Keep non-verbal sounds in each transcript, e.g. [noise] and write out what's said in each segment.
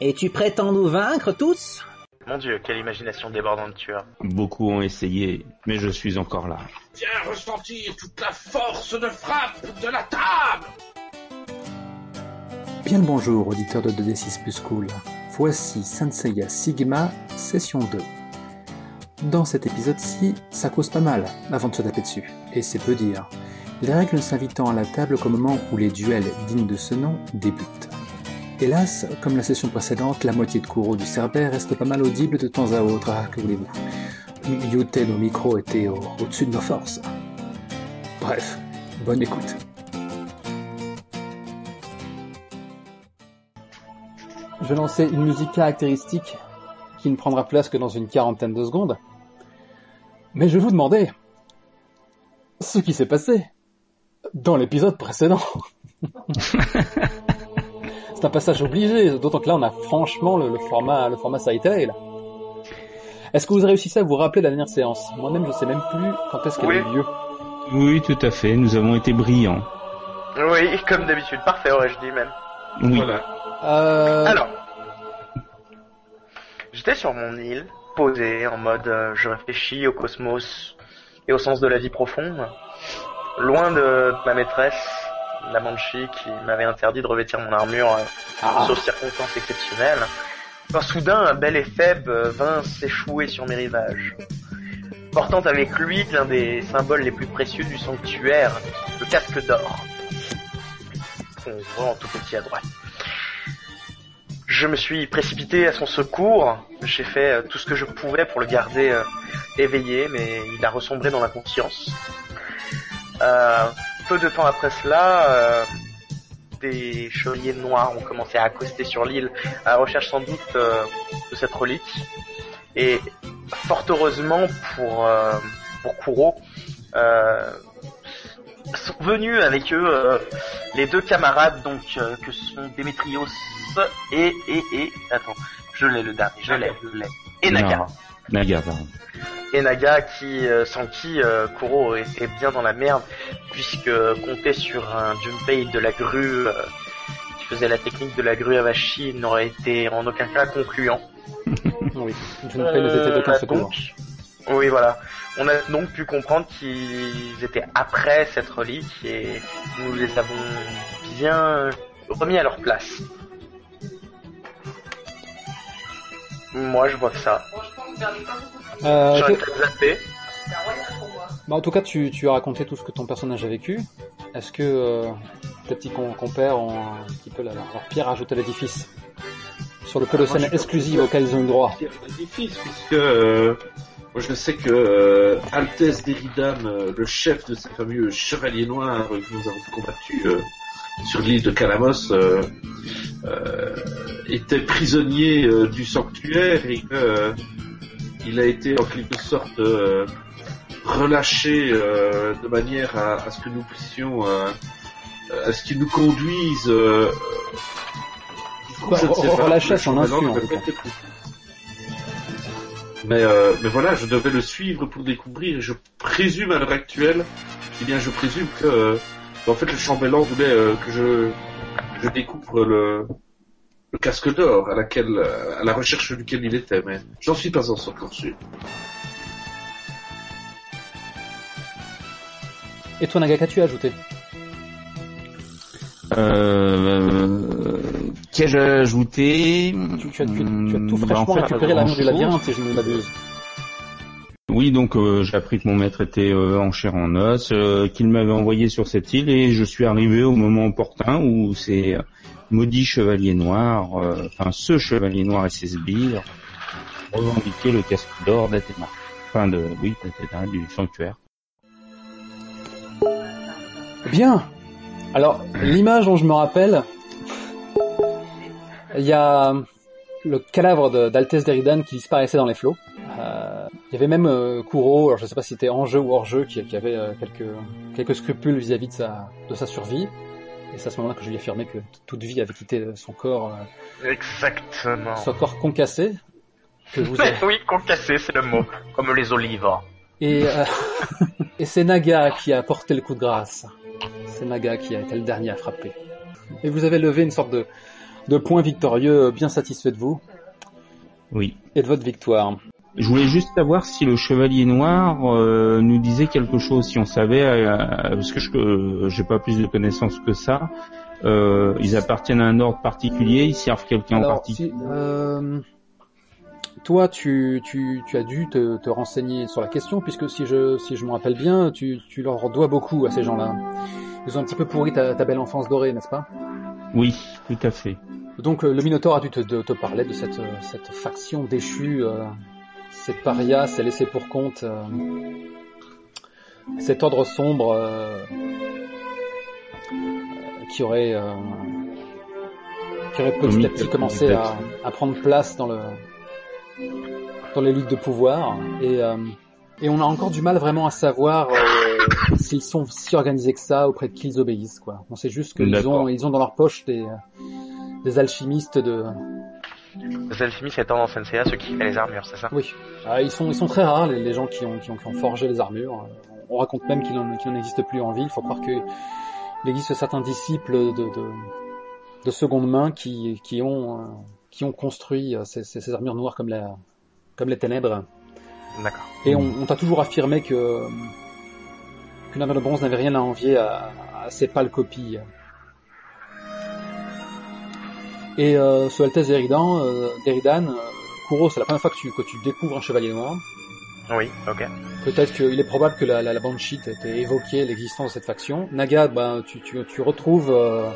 Et tu prétends nous vaincre tous? Mon dieu, quelle imagination débordante tu as. Beaucoup ont essayé, mais je suis encore là. Viens ressentir toute la force de frappe de la table Bien le bonjour, auditeur de 2D6 Plus Cool. Voici Senseiya Sigma, session 2. Dans cet épisode-ci, ça cause pas mal avant de se taper dessus, et c'est peu dire. Les règles ne s'invitant à la table qu'au moment où les duels dignes de ce nom débutent. Hélas, comme la session précédente, la moitié de Kuro du Cerbère reste pas mal audible de temps à autre, ah, que voulez-vous. Yuten au micro était au- au-dessus de nos forces. Bref, bonne écoute. Je lancer une musique caractéristique qui ne prendra place que dans une quarantaine de secondes. Mais je vous demander ce qui s'est passé dans l'épisode précédent. [laughs] C'est un passage obligé, d'autant que là on a franchement le, le format le format Saitei, là. Est-ce que vous réussissez à vous rappeler la dernière séance? Moi-même je sais même plus quand est-ce qu'elle a eu Oui. lieu. Oui, tout à fait, nous avons été brillants. Oui, comme d'habitude, parfait aurais-je dit même. Oui. Voilà. Euh... Alors, j'étais sur mon île, posé en mode euh, je réfléchis au cosmos et au sens de la vie profonde, loin de ma maîtresse, la Banshee, qui m'avait interdit de revêtir mon armure, euh, Ah. sauf circonstances exceptionnelles. Quand soudain, un bel éphèbe euh, vint s'échouer sur mes rivages, portant avec lui l'un des symboles les plus précieux du sanctuaire, le casque d'or. On voit en tout petit à droite. Je me suis précipité à son secours. J'ai fait euh, tout ce que je pouvais pour le garder euh, éveillé, mais il a ressombré dans l'inconscience. Euh, peu de temps après cela, euh, des chevaliers noirs ont commencé à accoster sur l'île à la recherche sans doute euh, de cette relique. Et fort heureusement pour euh, pour Kuro, euh, sont venus avec eux les deux camarades donc que sont Démétrios et et et attends, je l'ai le dernier, je l'ai, je l'ai. Et Naga. Naga. Pardon. Et Naga qui euh, sans qui euh, Kuro était bien dans la merde puisque compter sur un Junpei de la grue euh, qui faisait la technique de la grue Avashi n'aurait été en aucun cas concluant. [laughs] Oui, Junpei ne était aucun Euh, secours. donc- Oui, voilà. On a donc pu comprendre qu'ils étaient après cette relique et nous les avons bien remis à leur place. Moi, je vois que ça. Euh, J'aurais peut-être zappé. Bah, en tout cas, tu, tu as raconté tout ce que ton personnage a vécu. Est-ce que euh, tes petits com- compères ont un petit peu la- leur, leur pierre à ajouter à l'édifice Sur le Colossal moi, je- exclusif auquel ils ont eu droit? Difficile puisque euh, moi je sais que euh, Altesse Deridam, euh, le chef de ces fameux chevaliers noirs que nous avons combattu euh, sur l'île de Calamos, euh, euh, était prisonnier euh, du sanctuaire et que euh, il a été en quelque sorte euh, relâché euh, de manière à, à ce que nous puissions euh, à ce qu'il nous conduise Bah, relâché à son insu, Mais, mais voilà, je devais le suivre pour découvrir. Je présume à l'heure actuelle, eh bien, je présume que, en fait, le chambellan voulait que je, je découvre le, le casque d'or à laquelle, à la recherche duquel il était. Mais j'en suis pas encore sûr. Et toi, Naga, qu'as-tu ajouté? Euh, qu'ai-je ajouté? Tu, tu as, tu, tu as tout Hmm, bah, fraîchement en fait, récupéré l'amour du labyrinthe, si je ne m'abuse. Oui, donc euh, j'ai appris que mon maître était euh, en chair en os, euh, qu'il m'avait envoyé sur cette île et je suis arrivé au moment opportun où ces maudits chevaliers noirs, euh, enfin ce chevalier noir et ses sbires, revendiquaient le casque d'or d'Athéna. Enfin de, oui, d'Athéna, du sanctuaire. Bien. Alors, l'image dont je me rappelle, il y a le cadavre d'Altesse Deridan qui disparaissait dans les flots. Euh, il y avait même euh, Kuro, alors je ne sais pas si c'était en jeu ou hors jeu, qui, avait euh, quelques, quelques scrupules vis-à-vis de sa, de sa survie. Et c'est à ce moment-là que je lui ai affirmé que toute vie avait quitté son corps, euh, Exactement. son corps concassé. Que je vous ai... oui, concassé, c'est le mot. Comme les olives. Et, euh, [laughs] et c'est Naga qui a porté le coup de grâce. C'est Naga qui a été le dernier à frapper. Et vous avez levé une sorte de, de points victorieux, bien satisfait de vous Oui. et de votre victoire. Je voulais juste savoir si le chevalier noir euh, nous disait quelque chose, si on savait, euh, parce que je euh, j'ai pas plus de connaissances que ça. Euh, ils appartiennent à un ordre particulier, ils servent quelqu'un en particulier. si, euh, toi, tu, tu, tu as dû te, te renseigner sur la question, puisque si je, si je me rappelle bien, tu, tu leur dois beaucoup à ces gens-là. Ils ont un petit peu pourri ta, ta belle enfance dorée, n'est-ce pas? Oui, tout à fait. Donc euh, le Minotaure a dû te, te, te parler de cette, cette faction déchue, euh, ces parias, ces laissés pour compte, euh, cet ordre sombre euh, qui aurait euh, qui aurait petit à petit commencé à, à prendre place dans le dans les luttes de pouvoir et euh, et on a encore du mal vraiment à savoir s'ils sont si organisés que ça auprès de qui ils obéissent quoi. On sait juste qu'ils ont ils ont dans leur poche des des alchimistes de Les alchimistes étant en Senseiya ceux qui créent les armures, c'est ça? Oui Ah, ils sont ils sont très rares les, les gens qui ont, qui ont qui ont forgé les armures. On raconte même qu'il en qu'il n'en existe plus en ville. Il faut croire que il existe certains disciples de de, de seconde main qui qui ont euh, qui ont construit euh, ces, ces, ces armures noires comme la comme les ténèbres. D'accord. Et on, on t'a toujours affirmé que qu'une armure de bronze n'avait rien à envier à, à ces pâles copies. Et euh, ce Altesse Deridan, euh, Deridan, euh, Kuro, c'est la première fois que tu, que tu découvres un chevalier noir. Oui, ok. Peut-être qu'il est probable que la, la, la Banshee t'ait évoqué l'existence de cette faction. Naga, ben, tu, tu, tu retrouves euh,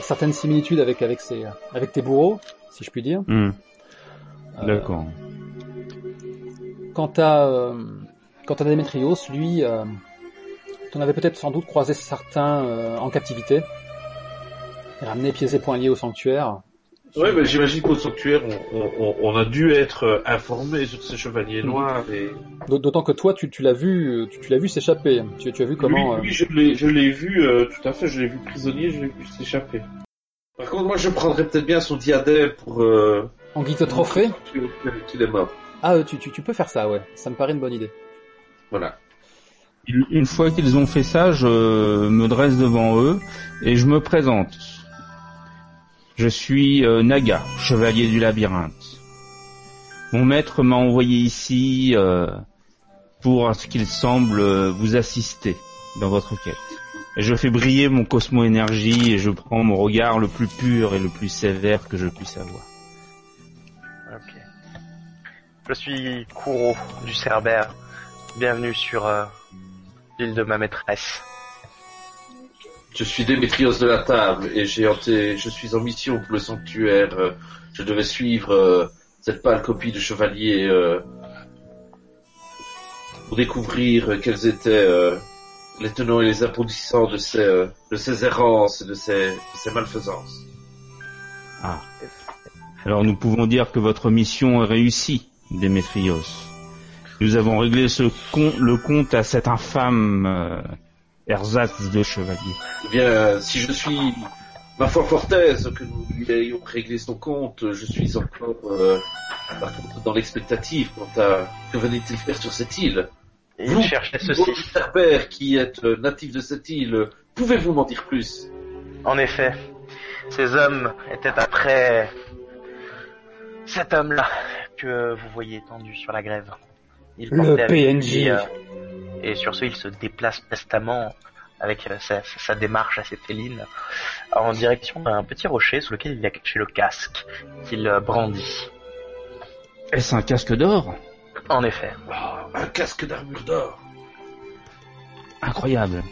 certaines similitudes avec, avec, ses, avec tes bourreaux, si je puis dire. Euh, D'accord. Quant à, euh, quant à Demetrios, lui, euh, tu en avais peut-être sans doute croisé certains euh, en captivité, ramenés pieds et poings liés au sanctuaire. Ouais, mais j'imagine qu'au sanctuaire, on, on, on a dû être euh, informé sur ces chevaliers Mhm. noirs et D'aut- D'autant que toi, tu, tu l'as vu, tu, tu l'as vu s'échapper. Tu, tu as vu comment. lui, euh, lui, je l'ai, je l'ai vu, euh, tout à fait, je l'ai vu prisonnier, je l'ai vu s'échapper. Par contre, moi, je prendrais peut-être bien son diadème pour euh, En guise de trophée qu'il est mort. Ah, euh, tu, tu, tu peux faire ça, ouais. Ça me paraît une bonne idée. Voilà. Une une fois qu'ils ont fait ça, je me dresse devant eux et je me présente. Je suis euh, Naga, chevalier du labyrinthe. Mon maître m'a envoyé ici euh, pour, à ce qu'il semble, euh, vous assister dans votre quête. Je fais briller mon cosmo-énergie et je prends mon regard le plus pur et le plus sévère que je puisse avoir. Ok. Je suis Kuro du Cerbère. Bienvenue sur l'île de ma maîtresse. Je suis Démétrios de la table et j'ai hanté, je suis en mission pour le sanctuaire. Je devais suivre euh, cette pâle copie de chevalier euh, pour découvrir quels étaient euh, les tenants et les aboutissants de ces, de ces errances et de ces, ces malfaisances. Ah. Alors nous pouvons dire que votre mission est réussie, Démétrios. Nous avons réglé ce le compte à cet infâme ersatz de chevalier. Eh bien, si je suis ma foi fort aise que nous lui ayons réglé son compte, je suis encore euh, par contre dans l'expectative quant à que venait-il faire sur cette île. Il Vous, cherchait Vous, ceci. Cerbère, qui êtes euh, natif de cette île, pouvez-vous m'en dire plus? En effet, ces hommes étaient après cet homme-là que vous voyez tendu sur la grève. Il Le PNJ. lui, euh, et sur ce, il se déplace prestamment avec euh, sa, sa démarche assez féline en direction d'un petit rocher sous lequel il a caché le casque qu'il euh, brandit. Est-ce un casque d'or? En effet. Oh, Un casque d'armure d'or. Incroyable.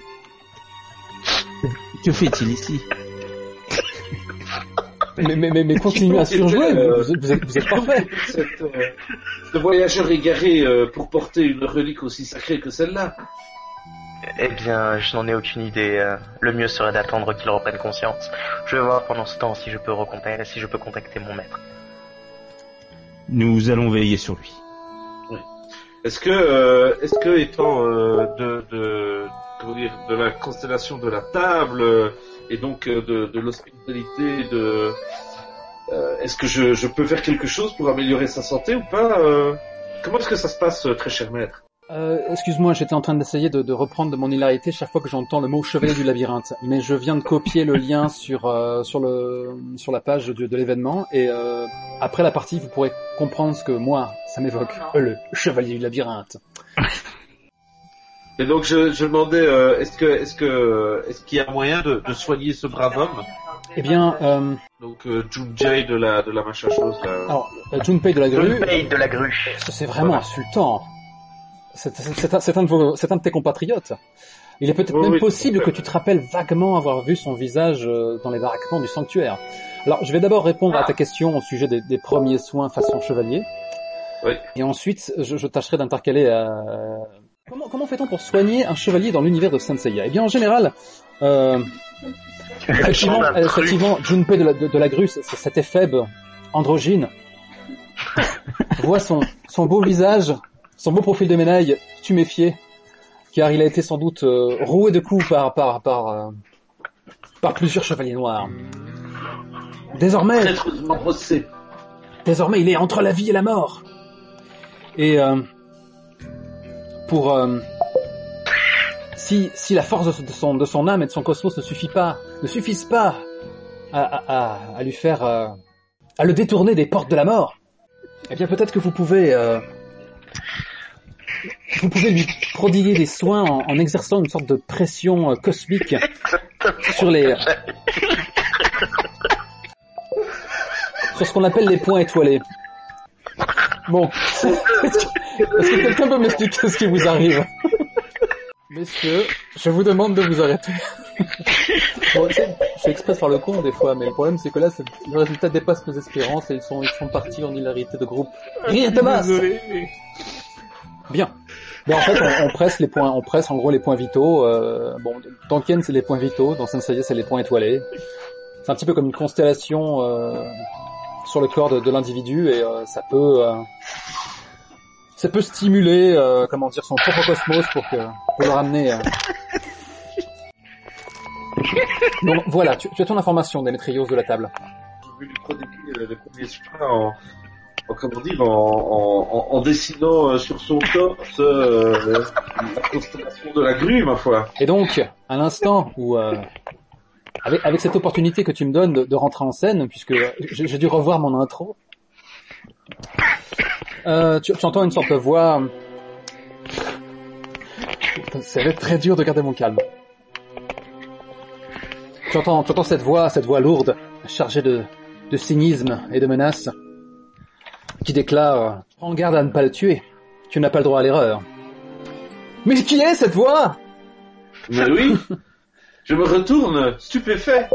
Que fait-il ici? [laughs] Mais, mais, mais, mais continuez à surjouer, Euh, vous, êtes- vous êtes, vous êtes parfait. [laughs] Cette, euh, ce voyageur égaré euh, pour porter une relique aussi sacrée que celle-là. Eh bien, je n'en ai aucune idée. euh, Le mieux serait d'attendre qu'il reprenne conscience. Je vais voir pendant ce temps si je peux recontacter, si je peux contacter mon maître. Nous allons veiller sur lui. Est-ce que, euh, est-ce que étant euh, de, de, comment dire, de la constellation de la table euh, et donc euh, de, de l'hospitalité, de, euh, est-ce que je, je peux faire quelque chose pour améliorer sa santé ou pas euh? Comment est-ce que ça se passe, très cher maître? Euh, excuse-moi, j'étais en train d'essayer de, de reprendre de mon hilarité chaque fois que j'entends le mot chevalier du labyrinthe, mais je viens de copier le lien [laughs] sur euh, sur le sur la page de, de l'événement et euh, après la partie vous pourrez comprendre ce que moi ça m'évoque. Le chevalier du labyrinthe. [laughs] Et donc je, je demandais, euh, est-ce que est-ce que est-ce qu'il y a moyen de, de soigner ce brave homme? Eh bien, euh, Donc euh, Junjay de la de la machin chose là. alors euh, Junpei de la grue, paye de la grue. c'est vraiment insultant. C'est c'est- c'est un, c'est un de vos- c'est un de tes compatriotes. Il est peut-être Oui, même oui, possible que tu te rappelles vaguement avoir vu son visage euh, dans les baraquements du sanctuaire. Alors, je vais d'abord répondre à ta question au sujet des, des premiers soins façon chevalier. Oui. Et ensuite, je, je tâcherai d'intercaler à... Comment, comment fait-on pour soigner un chevalier dans l'univers de Senseiya Eh bien, en général, euh, effectivement, effectivement, Junpei de la, de, de la grue, cet éphèbe androgyne, [laughs] voit son, son beau visage, son beau profil de ménaille tuméfié, car il a été sans doute euh, roué de coups par, par, par, euh, par plusieurs chevaliers noirs. Désormais, désormais, il est entre la vie et la mort. Et euh, pour euh, si si la force de son de son âme et de son cosmos ne suffit pas, ne suffisent pas à, à, à, à lui faire euh, à le détourner des portes de la mort, eh bien peut-être que vous pouvez euh, vous pouvez lui prodiguer des soins en, en exerçant une sorte de pression euh, cosmique sur les sur ce qu'on appelle les points étoilés. Bon, [laughs] est-ce que, quelqu'un peut m'expliquer ce qui vous arrive? Messieurs, je vous demande de vous arrêter. Bon, je fais exprès faire le con des fois, mais le problème c'est que là, le résultat dépasse nos espérances et ils sont, ils sont partis en hilarité de groupe. Rire de masse Bien. Ben, en fait, on, on presse les points, on presse en gros les points vitaux. Euh, bon, dans Ken c'est les points vitaux, dans Senseiya c'est les points étoilés. C'est un petit peu comme une constellation euh, sur le corps de, de l'individu et euh, ça peut, euh, ça peut stimuler, euh, comment dire, son propre cosmos pour que pour le ramener. euh. [laughs] Donc voilà, tu, tu as ton information, Demetrios de la table. J'ai voulu lui prodiguer euh, le premier soin en, en comment dire, en, en, en, dessinant euh, sur son torse euh, la constellation de la grue, ma foi. Et donc, à l'instant où, euh, avec, avec cette opportunité que tu me donnes de, de rentrer en scène, puisque j'ai j'ai dû revoir mon intro, euh, tu, tu entends une sorte de voix. Ça va être très dur de garder mon calme. Tu entends, tu entends cette voix, cette voix lourde, chargée de, de cynisme et de menaces, qui déclare Prends garde à ne pas le tuer. Tu n'as pas le droit à l'erreur. Mais qui est cette voix? Mais oui, je me retourne, stupéfait.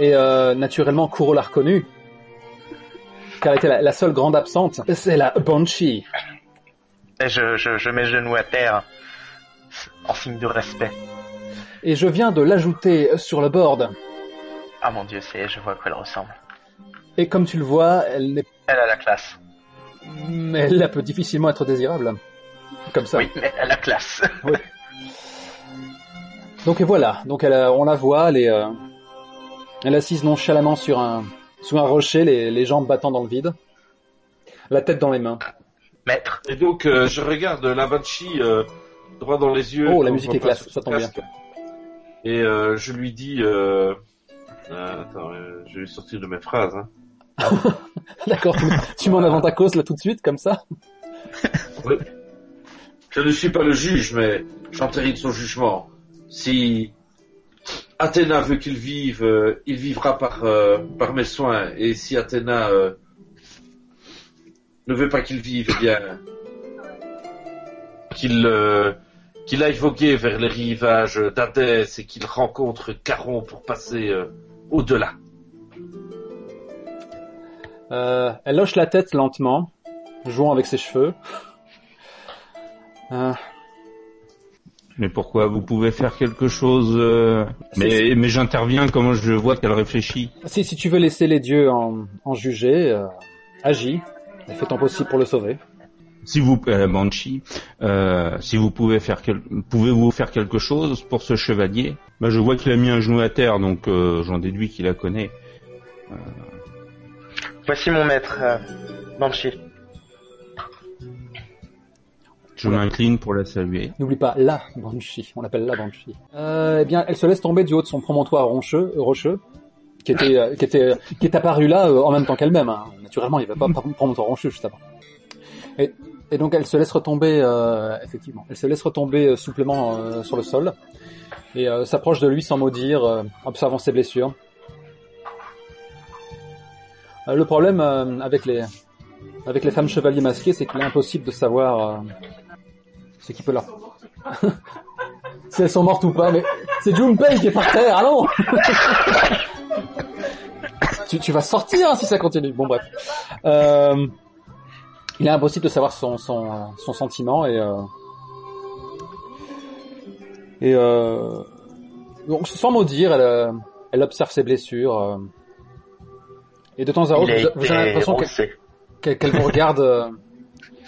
Et euh, naturellement, Kuro l'a reconnue, elle était la, la seule grande absente. C'est la Banshee. Je, je, je mets le genou à terre en signe de respect. Et je viens de l'ajouter sur le board. Ah mon dieu, c'est, je vois à quoi elle ressemble. Et comme tu le vois, elle n'est, Elle a la classe. mais elle peut difficilement être désirable. Comme ça. Oui, mais elle a la classe. [laughs] Donc et voilà. Donc elle, a- on la voit, elle est, euh, elle est assise nonchalamment sur un, sur un rocher, les, les jambes battant dans le vide, la tête dans les mains. Maître. Et donc, euh, je regarde la euh, droit dans les yeux. Oh, la musique est classe, ça tombe casque. Et euh, je lui dis... Euh... ah, attends, euh, je vais sortir de mes phrases. Hein. [laughs] D'accord. Tu, tu m'en avant ta cause là tout de suite, comme ça? Oui. Je ne suis pas le juge, mais j'entérine son jugement. Si Athéna veut qu'il vive, euh, il vivra par, euh, par mes soins. Et si Athéna euh, ne veut pas qu'il vive, eh bien, qu'il qu'il aille voguer vers les rivages d'Hadès et qu'il rencontre Caron pour passer au-delà. Elle hoche la tête lentement, jouant avec ses cheveux. Mais pourquoi Vous pouvez faire quelque chose euh, Mais, mais j'interviens comme je vois qu'elle réfléchit. si, si tu veux laisser les dieux en, en juger, euh, agis et fais ton possible pour le sauver. Si vous, euh, Banshee, euh, si vous pouvez faire, quel- pouvez-vous faire quelque chose pour ce chevalier? Bah, Je vois qu'il a mis un genou à terre, donc euh, j'en déduis qu'il la connaît. Voici mon maître, euh, Banshee. Je m'incline pour la saluer. N'oublie pas la Banshee, on l'appelle la Banshee. Euh, eh bien, elle se laisse tomber du haut de son promontoire rocheux, rocheux qui était, euh, qui était, qui est apparu là euh, en même temps qu'elle-même. Hein. Naturellement, il n'y avait pas de promontoire rocheux juste avant. Et, et donc, elle se laisse retomber, euh, effectivement, elle se laisse retomber euh, souplement euh, sur le sol et euh, s'approche de lui sans mot dire, euh, observant ses blessures. Euh, le problème euh, avec les, avec les femmes chevaliers masqués, c'est qu'il est impossible de savoir euh, ce qui peut leur... [laughs] si elles sont mortes ou pas, mais c'est Junpei qui est par terre, allons [laughs] tu, tu vas sortir hein, si ça continue. Bon bref. Euh, il est impossible de savoir son, son, son sentiment et... Euh, et euh, donc sans mot dire, elle, euh, elle observe ses blessures. euh, et de temps à autre, vous, vous avez l'impression qu'elle vous regarde, euh,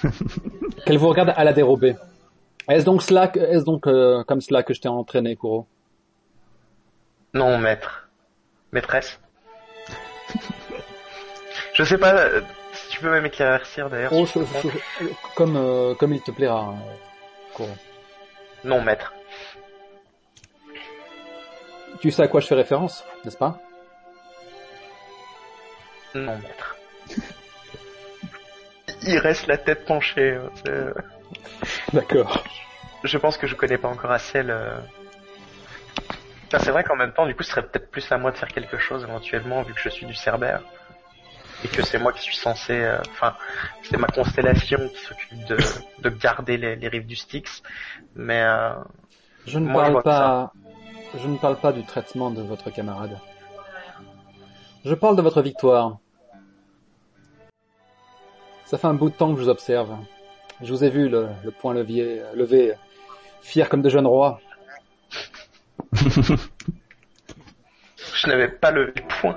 [laughs] qu'elle vous regarde à la dérobée. Est-ce donc cela, est-ce donc euh, comme cela que je t'ai entraîné, Kuro? Non, maître. Maîtresse. je sais pas euh, si tu peux même éclaircir d'ailleurs. Oh, si je- je- comme euh, comme il te plaira, euh, Kuro. Non, maître. Tu sais à quoi je fais référence, n'est-ce pas? Non, maître. [laughs] Il reste la tête penchée. euh, c'est- D'accord. Je pense que je connais pas encore assez le... Enfin, c'est vrai qu'en même temps, du coup, ce serait peut-être plus à moi de faire quelque chose éventuellement, vu que je suis du Cerbère. Et que c'est moi qui suis censé... euh, Enfin, c'est ma constellation qui s'occupe de, de garder les, les rives du Styx. Mais... euh, Je ne Moi, parle pas. Je ne parle pas du traitement de votre camarade. Je parle de votre victoire. Ça fait un bout de temps que je vous observe. Je vous ai vu le, le point levier, levé, fier comme de jeunes rois. [laughs] je n'avais pas levé le point.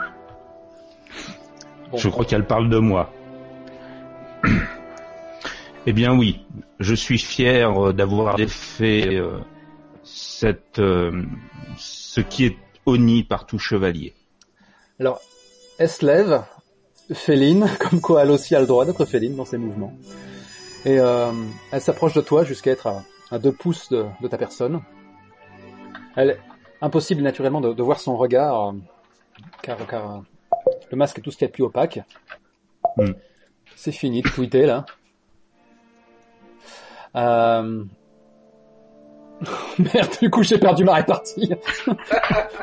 Bon. Je crois qu'elle parle de moi. [clears throat] eh bien oui, je suis fier euh, d'avoir défait euh, cette, euh, ce qui est honni par tout chevalier. Alors, elle se lève, féline, comme quoi elle aussi a le droit d'être féline dans ses mouvements. Et euh, elle s'approche de toi jusqu'à être à, à deux pouces de, de ta personne. Elle impossible naturellement de, de voir son regard, euh, car, car euh, le masque est tout ce qu'il y a de plus opaque. Hmm. C'est fini de tweeter là. Euh... [laughs] Merde, du coup j'ai perdu ma répartie. [laughs]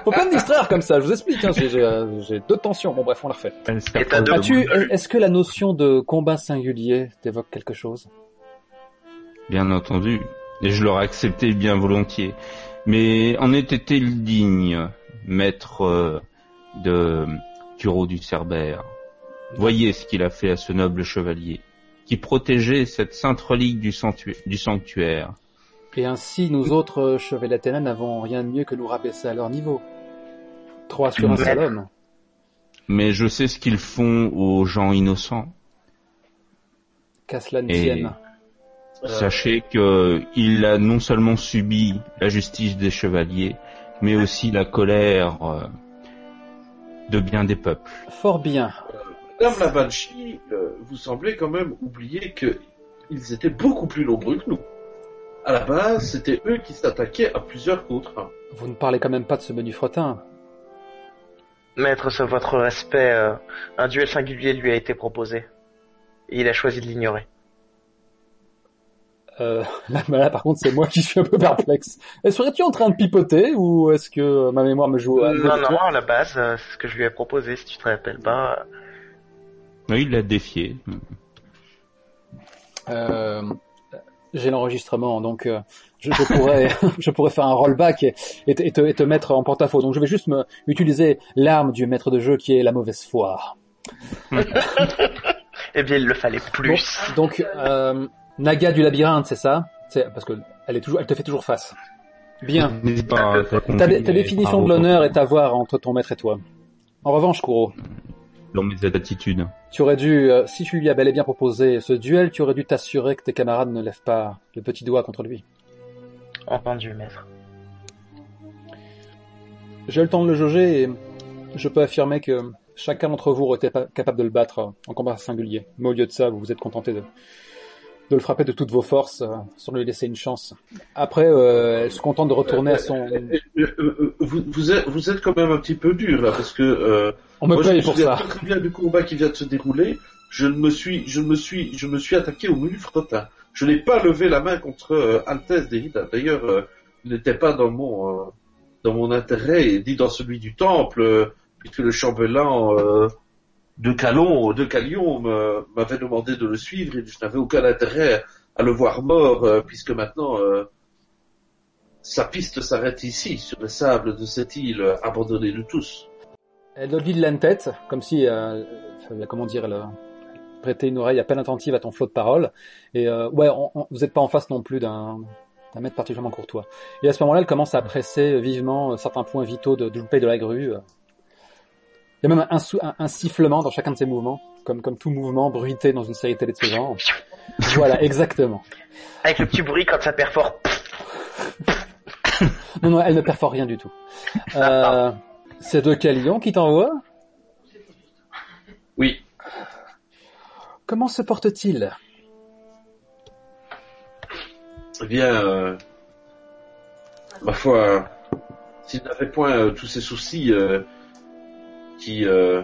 Faut pas me distraire comme ça, je vous explique, hein, j'ai- j'ai euh, j'ai deux tensions. Bon bref, on la refait. As-tu, est-ce que la notion de combat singulier t'évoque quelque chose? Bien entendu, et je l'aurais accepté bien volontiers. Mais en était-il digne, maître euh, de Turo du Cerbère? Voyez ce qu'il a fait à ce noble chevalier, qui protégeait cette sainte relique du sanctuaire. Et ainsi, nous autres euh, chevaliers d'Athéna n'avons rien de mieux que nous rabaisser à leur niveau. Trois sur un seul homme. Mais je sais ce qu'ils font aux gens innocents. Qu'à cela ne tienne. Sachez que il a non seulement subi la justice des chevaliers, mais aussi la colère euh, de bien des peuples. Fort bien. Madame la Banshee, euh, vous semblez quand même oublier que ils étaient beaucoup plus nombreux que nous. À la base, c'était eux qui s'attaquaient à plusieurs contre un. Vous ne parlez quand même pas de ce menu fretin. Maître, sur votre respect, euh, un duel singulier lui a été proposé. Et il a choisi de l'ignorer. Euh, [laughs] là, là, par contre, c'est moi qui suis un peu perplexe. Est-ce Serais-tu en train de pipoter ou est-ce que ma mémoire me joue à non, non, à la base, euh, c'est ce que je lui ai proposé, si tu te rappelles pas. Oui, il l'a défié. Euh, J'ai l'enregistrement, donc euh, je, je pourrais, [laughs] je pourrais faire un rollback et, et, te, et te- et te mettre en porte-à-faux. Donc je vais juste me utiliser l'arme du maître de jeu qui est la mauvaise foi. Eh bien, il le fallait plus. Bon, donc euh, Naga du labyrinthe, c'est ça? C'est parce que elle est toujours, elle te fait toujours face. Bien. Pas Ta, définition de l'honneur est à voir entre ton maître et toi. En revanche, Kuro, dans mes attitudes. tu aurais dû, euh, si tu lui as bel et bien proposé ce duel, tu aurais dû t'assurer que tes camarades ne lèvent pas le petit doigt contre lui. Entendu, maître. J'ai eu le temps de le jauger et je peux affirmer que chacun d'entre vous aurait été pa- capable de le battre en combat singulier. Mais au lieu de ça, vous vous êtes contenté de, de le frapper de toutes vos forces euh, sans lui laisser une chance. Après, euh, elle se contente de retourner à son. Euh, euh, euh, vous, vous, êtes, vous êtes quand même un petit peu dur là, parce que euh, On me moi, je paye me pour ça. très, bien du combat qui vient de se dérouler. Je me suis, je me suis, je me suis attaqué au menu frottin. Je n'ai pas levé la main contre euh, Altesse Derrida. D'ailleurs, euh, il n'était pas dans mon, euh, dans mon intérêt, ni dans celui du temple, euh, puisque le chambellan euh, de Calon, de Calion m'avait demandé de le suivre, et je n'avais aucun intérêt à le voir mort, euh, puisque maintenant euh, sa piste s'arrête ici, sur les sables de cette île abandonnée de tous. Elle de la tête, comme si, euh, comment dire, elle prêtait une oreille à peine attentive à ton flot de paroles. Et ouais, vous n'êtes pas en face non plus d'un maître particulièrement courtois. Et à ce moment-là, elle commence à presser vivement certains points vitaux de, de de la grue. Il y a même un, sou- un, un sifflement dans chacun de ses mouvements, comme, comme tout mouvement bruité dans une série télé de ce genre. Voilà, [laughs] exactement. Avec le petit bruit quand ça perfore. [laughs] Non, non, elle ne perfore rien du tout. Euh, c'est de Calion qui t'envoie? Oui, Comment se porte-t-il? Eh bien, euh, ma foi, euh, s'il n'avait point euh, tous ces soucis euh, qui, euh,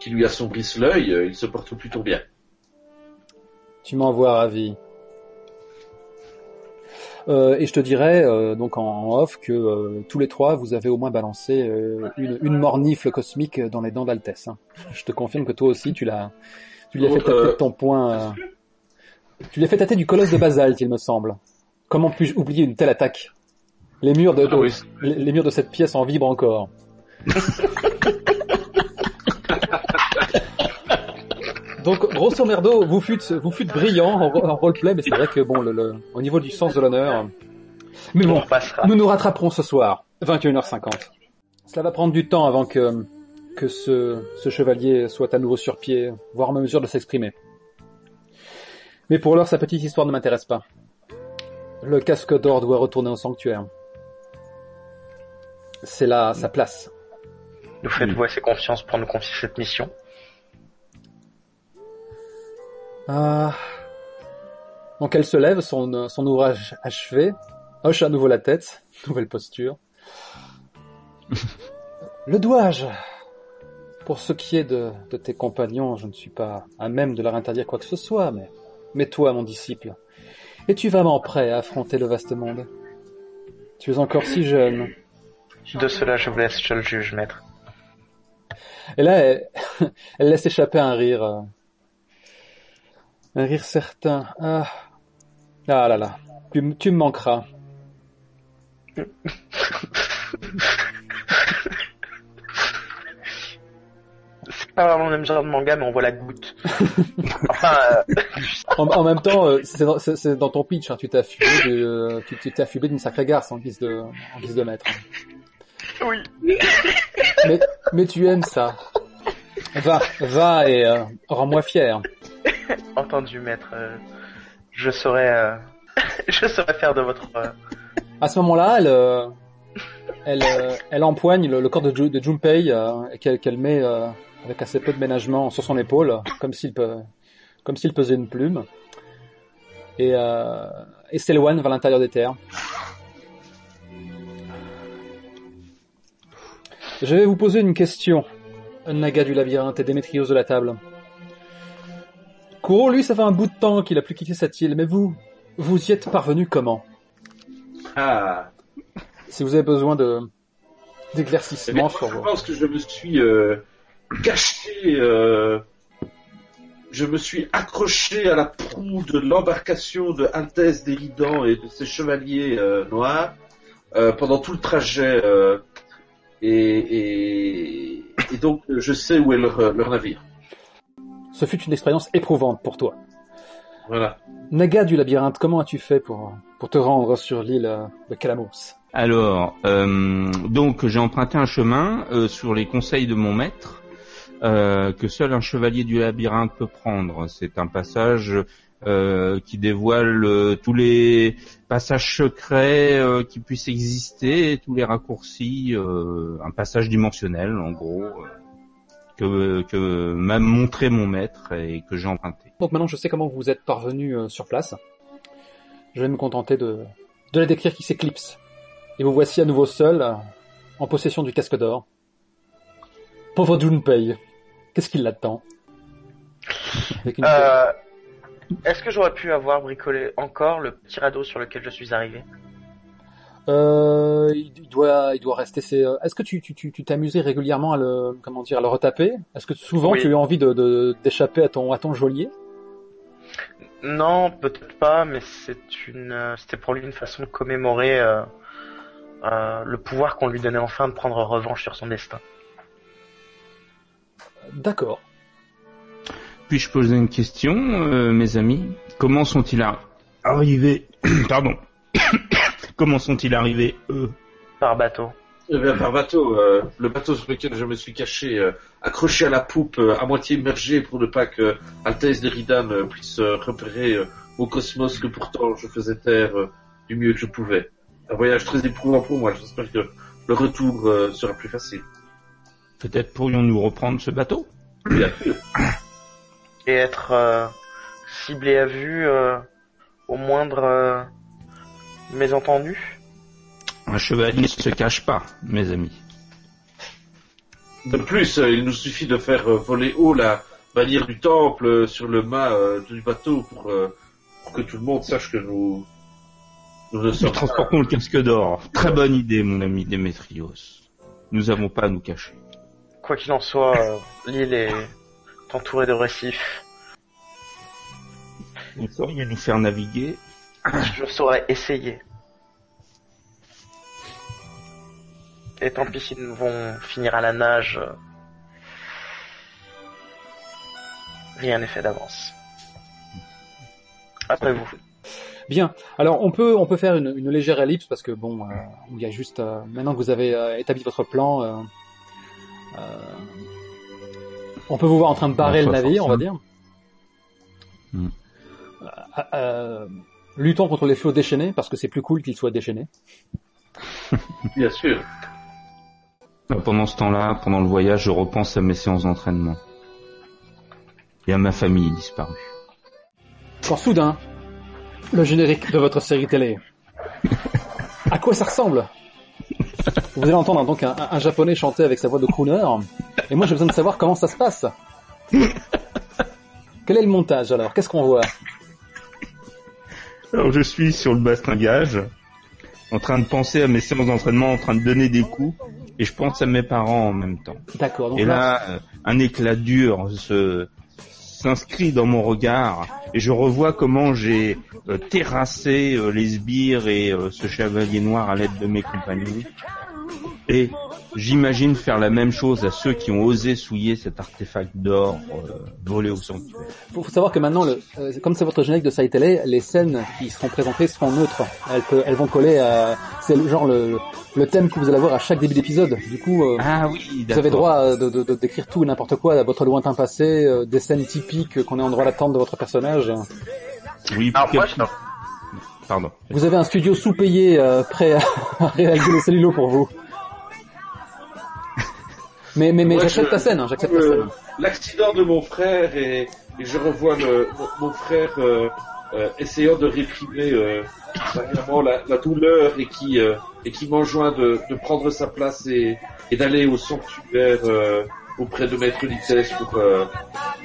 qui lui assombrissent l'œil, euh, il se porte plutôt bien. Tu m'envoies ravi. Euh, et je te dirais euh, donc en, off que euh, tous les trois vous avez au moins balancé euh, une, une mornifle cosmique dans les dents d'Altesse. hein. Je te confirme que toi aussi tu l'as, tu lui as fait tâter de ton point. euh, tu lui as fait tâter du colosse de basalte, il me semble. Comment puis-je oublier une telle attaque? Les murs de, de- Ah oui. les, les murs de cette pièce en vibrent encore. [laughs] Donc, grosso merdo, vous fûtes, vous fûtes brillant en, ro- en roleplay, mais c'est vrai que bon, le, le- au niveau du sens de l'honneur. Mais On bon, nous nous rattraperons ce soir, 21h50. Cela va prendre du temps avant que, que ce, ce chevalier soit à nouveau sur pied, voire en mesure de s'exprimer. Mais pour l'heure, sa petite histoire ne m'intéresse pas. Le casque d'or doit retourner au sanctuaire. C'est là sa place. Nous faites-vous assez confiance pour nous confier cette mission Ah. Donc elle se lève, son, son ouvrage achevé, hoche à nouveau la tête, [laughs] nouvelle posture. [laughs] Le dois-je? Pour ce qui est de, de tes compagnons, je ne suis pas à même de leur interdire quoi que ce soit, mais, mais toi, mon disciple, es-tu vraiment prêt à affronter le vaste monde? Tu es encore si jeune. De cela, je vous laisse seul juge, maître. Et là, elle, [laughs] elle laisse échapper un rire. Un rire certain. Ah, ah là là. Tu, me manqueras. C'est pas vraiment le même genre de manga, mais on voit la goutte. [laughs] enfin, euh, En, en même temps, euh, c'est dans, c'est- c'est dans ton pitch. hein, tu t'es affublé de- tu tu t'es affublé d'une sacrée garce en guise de, en guise de maître. oui. Mais, mais tu aimes ça. Va, va et euh, rends-moi fier. [laughs] Entendu, maître. euh, je saurais, euh, [laughs] je saurais faire de votre. euh, À ce moment-là, elle, elle, elle empoigne le, corps de, Ju- Junpei qu'elle met avec assez peu de ménagement sur son épaule, comme s'il comme s'il pesait une plume, et, euh, et s'éloigne vers l'intérieur des terres. Je vais vous poser une question, Naga du labyrinthe et Démétrios de la table. Kuro, lui, ça fait un bout de temps qu'il a plus quitté cette île, mais vous, vous y êtes parvenu comment? Ah, Si vous avez besoin de d'éclaircissement sur je pense que je me suis euh, caché, euh, je me suis accroché à la proue de l'embarcation de Altesse Déridan et de ses chevaliers euh, noirs pendant tout le trajet. et, et, et donc, je sais où est leur, leur navire. Ce fut une expérience éprouvante pour toi. Voilà. Naga du labyrinthe, comment as-tu fait pour, pour te rendre sur l'île euh, de Calamos? Alors, euh, donc j'ai emprunté un chemin euh, sur les conseils de mon maître euh, que seul un chevalier du labyrinthe peut prendre. C'est un passage euh, qui dévoile euh, tous les passages secrets euh, qui puissent exister, tous les raccourcis, euh, un passage dimensionnel en gros. Que, que m'a montré mon maître et que j'ai emprunté. Donc maintenant je sais comment vous êtes parvenu euh, sur place. Je vais me contenter de, de la décrire qui s'éclipse. Et vous voici à nouveau seul, euh, en possession du casque d'or. Pauvre Junpei, qu'est-ce qui l'attend? Euh, Est-ce que j'aurais pu avoir bricolé encore le petit radeau sur lequel je suis arrivé? Euh, il doit, il doit rester. C'est. euh, Est-ce que tu, tu, tu, tu t'amusais régulièrement à le, comment dire, à le retaper? Est-ce que souvent Oui. tu as eu envie de, de- d'échapper à ton, à ton geôlier? Non, peut-être pas, mais c'est une, euh, c'était pour lui une façon de commémorer euh, euh, le pouvoir qu'on lui donnait enfin de prendre revanche sur son destin. D'accord. Puis-je poser une question, euh, mes amis? Comment sont-ils arri- arrivés? [coughs] Pardon. [coughs] Comment sont-ils arrivés, eux Par bateau. Eh bien, par bateau, euh, le bateau sur lequel je me suis caché, euh, accroché à la poupe, euh, à moitié immergé pour ne pas que Altesse Deridam euh, puisse euh, repérer euh, au cosmos que pourtant je faisais taire euh, du mieux que je pouvais. Un voyage très éprouvant pour moi, j'espère que le retour euh, sera plus facile. Peut-être pourrions-nous reprendre ce bateau Bien sûr. Et être euh, ciblé à vue euh, au moindre euh, mésentendu. Un chevalier ne se cache pas, mes amis. De plus, euh, il nous suffit de faire euh, voler haut la bannière du temple euh, sur le mât du bateau pour, pour que tout le monde sache que nous, nous ne sommes pas... transportons le casque d'or. Très bonne idée, mon ami Démétrios. Nous n'avons pas à nous cacher. Quoi qu'il en soit, l'île est entourée de récifs. Vous sauriez nous faire naviguer Je saurais essayer. Et tant pis s'ils vont finir à la nage. euh, Rien n'est fait d'avance. Après vous. Bien. Alors on peut, on peut faire une, une légère ellipse parce que bon, euh, il y a juste euh, maintenant que vous avez euh, établi votre plan, euh, euh, on peut vous voir en train de barrer le navire, on va dire. Hmm. Euh, euh, luttons contre les flots déchaînés parce que c'est plus cool qu'ils soient déchaînés. [laughs] Bien sûr. Pendant ce temps-là, pendant le voyage, je repense à mes séances d'entraînement. Et à ma famille disparue. Quand soudain, le générique de votre série télé. [laughs] À quoi ça ressemble? Vous allez entendre donc un, un japonais chanter avec sa voix de crooner, et moi j'ai besoin de savoir comment ça se passe. [laughs] Quel est le montage alors? Qu'est-ce qu'on voit? Alors je suis sur le bastingage, en train de penser à mes séances d'entraînement, en train de donner des coups, et je pense à mes parents en même temps. D'accord, donc Et là, là, euh, un éclat dur se s'inscrit dans mon regard, et je revois comment j'ai euh, terrassé euh, les sbires et euh, ce chevalier noir à l'aide de mes compagnons. Et j'imagine faire la même chose à ceux qui ont osé souiller cet artefact d'or euh, volé au sanctuaire. faut, faut savoir que maintenant, le, euh, comme c'est votre générique de série télé, les scènes qui seront présentées seront neutres. Elles, peut- elles vont coller à... C'est le genre le, le thème que vous allez avoir à chaque début d'épisode. Du coup, euh, Ah oui, Vous avez droit euh, de, de, de décrire tout et n'importe quoi, à votre lointain passé, euh, des scènes typiques qu'on est en droit d'attendre de votre personnage. Oui, Alors moi, puis- pardon. Vous avez un studio sous-payé euh, prêt à, [laughs] à réaliser les cellulos pour vous. Mais mais mais j'accepte ta scène, hein, j'accepte ta Euh, scène. L'accident de mon frère et, et je revois le, mon, mon frère euh, euh, essayant de réprimer euh, la, la douleur et qui et qui m'enjoint de, de prendre sa place et, et d'aller au sanctuaire auprès de Maître Litès pour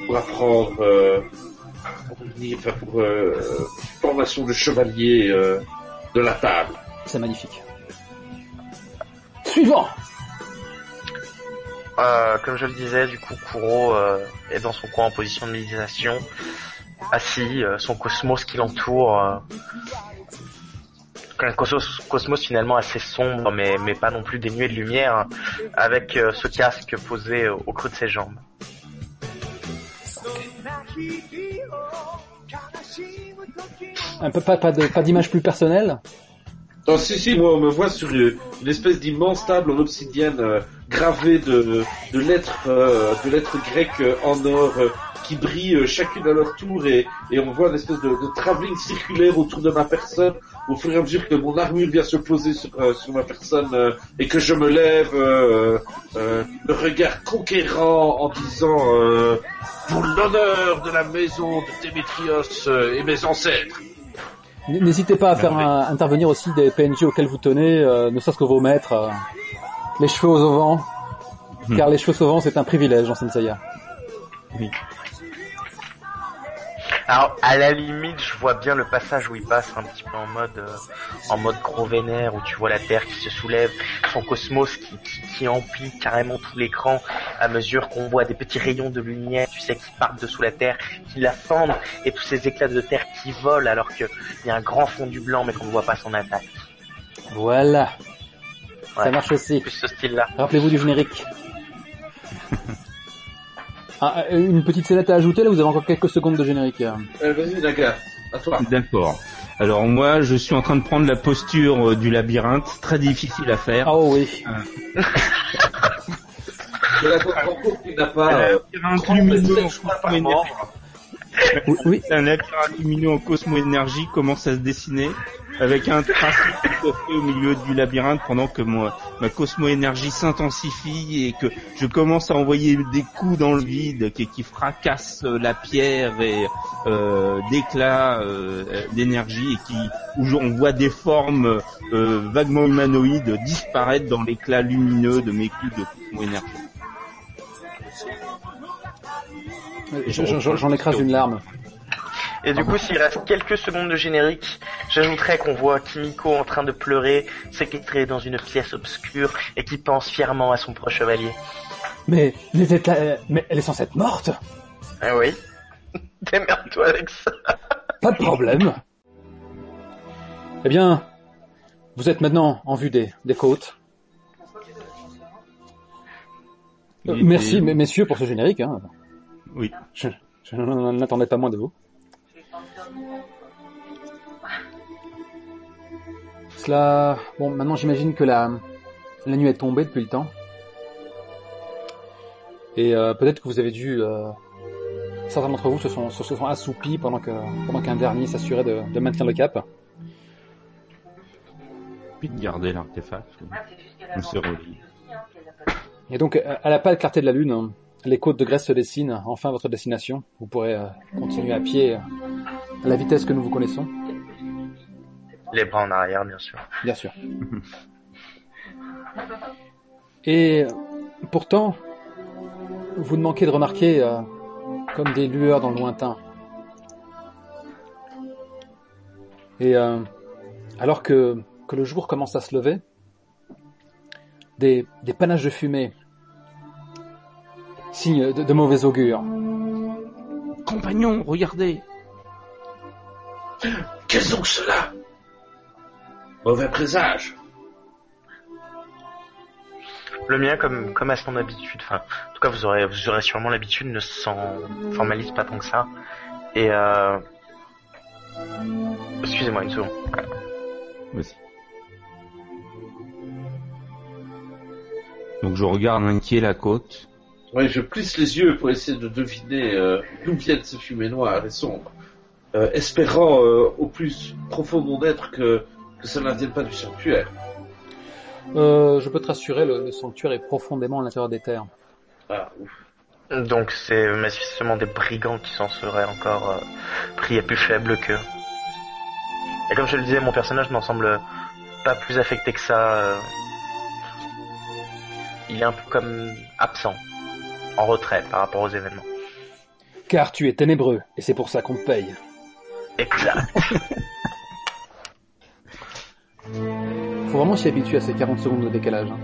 pour apprendre enfin, pour euh, formation de chevalier euh, de la table. C'est magnifique. Suivant Euh, comme je le disais, du coup, Kuro euh, est dans son coin en position de méditation, assis, euh, son cosmos qui l'entoure. euh, un cosmos, cosmos finalement assez sombre, mais, mais pas non plus dénué de lumière, avec euh, ce casque posé euh, au creux de ses jambes. Un peu pas, pas de- pas d'image plus personnelle? Non, si, si, moi, on me voit sur une, une espèce d'immense table en obsidienne gravée de, de lettres, euh, de lettres grecques euh, en or euh, qui brillent euh, chacune à leur tour et, et on voit une espèce de, de travelling circulaire autour de ma personne. Au fur et à mesure que mon armure vient se poser sur, euh, sur ma personne euh, et que je me lève, euh, euh, le regard conquérant en disant euh, pour l'honneur de la maison de Démétrios et mes ancêtres. N'hésitez pas à faire un- intervenir aussi des PNJ auxquels vous tenez, euh, ne serait-ce que vos maîtres, les cheveux au vent, Hmm. car les cheveux au vent c'est un privilège en Senseiya. Alors, à la limite, je vois bien le passage où il passe un petit peu en mode, euh, en mode gros vénère, où tu vois la Terre qui se soulève, son cosmos qui, qui, qui emplit carrément tout l'écran à mesure qu'on voit des petits rayons de lumière, tu sais, qui partent dessous la Terre, qui la fendent, et tous ces éclats de Terre qui volent alors qu'il y a un grand fond du blanc, mais qu'on ne voit pas son attaque. Voilà, ça marche aussi. Plus ce style-là. Rappelez-vous du générique. [laughs] Ah, euh, une petite scénette à ajouter, là vous avez encore quelques secondes de générique. euh. Euh, Vas-y Naga, à toi. D'accord. Alors moi, je suis en train de prendre la posture euh, du labyrinthe, très difficile à faire. Ah oh oui. [laughs] Je la comprends compte qu'il n'a pas... Un euh, lumineux en oui. Un labyrinthe lumineux en cosmo-énergie commence à se dessiner avec un tracé au milieu du labyrinthe pendant que moi, ma cosmo-énergie s'intensifie et que je commence à envoyer des coups dans le vide qui, fracassent euh, la pierre et euh, d'éclats euh, d'énergie et qui où on voit des formes euh, vaguement humanoïdes disparaître dans l'éclat lumineux de mes coups de cosmo-énergie. Je- je- je- J'en écrase une larme. Et du coup, s'il reste quelques secondes de générique, j'ajouterais qu'on voit Kimiko en train de pleurer, séquestrée dans une pièce obscure, et qui pense fièrement à son proche chevalier. Mais, mais, elle est- mais elle est censée être morte Ah oui [laughs] Démerde-toi avec ça. Pas de problème. Eh bien, vous êtes maintenant en vue des, des côtes. Euh, merci, messieurs, pour ce générique. Hein. Oui. Je, je n'attendais pas moins de vous. Cela... Bon, maintenant j'imagine que la, la nuit est tombée depuis le temps. Et euh, peut-être que vous avez dû... euh, certains d'entre vous se sont, se sont assoupis pendant que pendant qu'un dernier s'assurait de, de maintenir le cap. Puis de garder l'artefact. On se relie. Et donc, euh, à la pâle clarté de la lune, les côtes de Grèce se dessinent. Enfin, votre destination. Vous pourrez euh, continuer à pied euh, à la vitesse que nous vous connaissons, Les bras en arrière, bien sûr. bien sûr. Et pourtant, vous ne manquez de remarquer euh, comme des lueurs dans le lointain. Et euh, alors que, que le jour commence à se lever, des, des panaches de fumée, signe de, de mauvais augure. Compagnon, regardez. Qu'est-ce donc cela? Mauvais présage. Le mien, comme, comme à son habitude, enfin, en tout cas, vous aurez, vous aurez sûrement l'habitude, ne s'en formalise pas tant que ça. Et euh... Excusez-moi une seconde. Vas-y. Donc je regarde inquiet la côte. Ouais, je plisse les yeux pour essayer de deviner euh, d'où viennent ces fumées noires et sombres, euh, espérant euh, au plus profond de mon être que, que ça ne vienne pas du sanctuaire. Euh, je peux te rassurer, le, le sanctuaire est profondément à l'intérieur des terres. Ah, ouf. Donc c'est manifestement des brigands qui s'en seraient encore euh, pris à plus faible que. Et comme je le disais, mon personnage n'en semble pas plus affecté que ça. euh, Il est un peu comme absent, en retrait par rapport aux événements. Car tu es ténébreux, et c'est pour ça qu'on te paye. Exact. [laughs] Faut vraiment s'y habituer à ces 40 secondes de décalage. hein.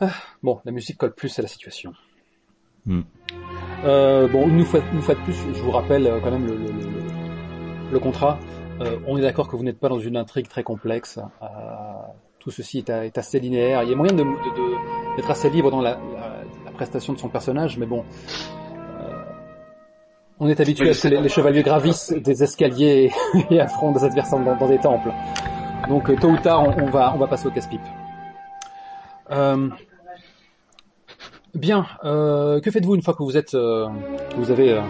Ah, bon, la musique colle plus à la situation. Hmm. Euh, bon, une fois, une fois de plus, je vous rappelle euh, quand même le, le, le- le contrat. Euh, on est d'accord que vous n'êtes pas dans une intrigue très complexe. Euh, tout ceci est, assez linéaire. Il y a moyen de- de- de- d'être assez libre dans la, la- la prestation de son personnage, mais bon. On est habitué Oui, à ce que les, les chevaliers gravissent des escaliers et, [laughs] et affrontent des adversaires dans, dans des temples. Donc euh, tôt ou tard, on, on va, on va passer au casse-pipe. Euh, bien, euh, que faites-vous une fois que vous êtes, euh, que vous avez, euh,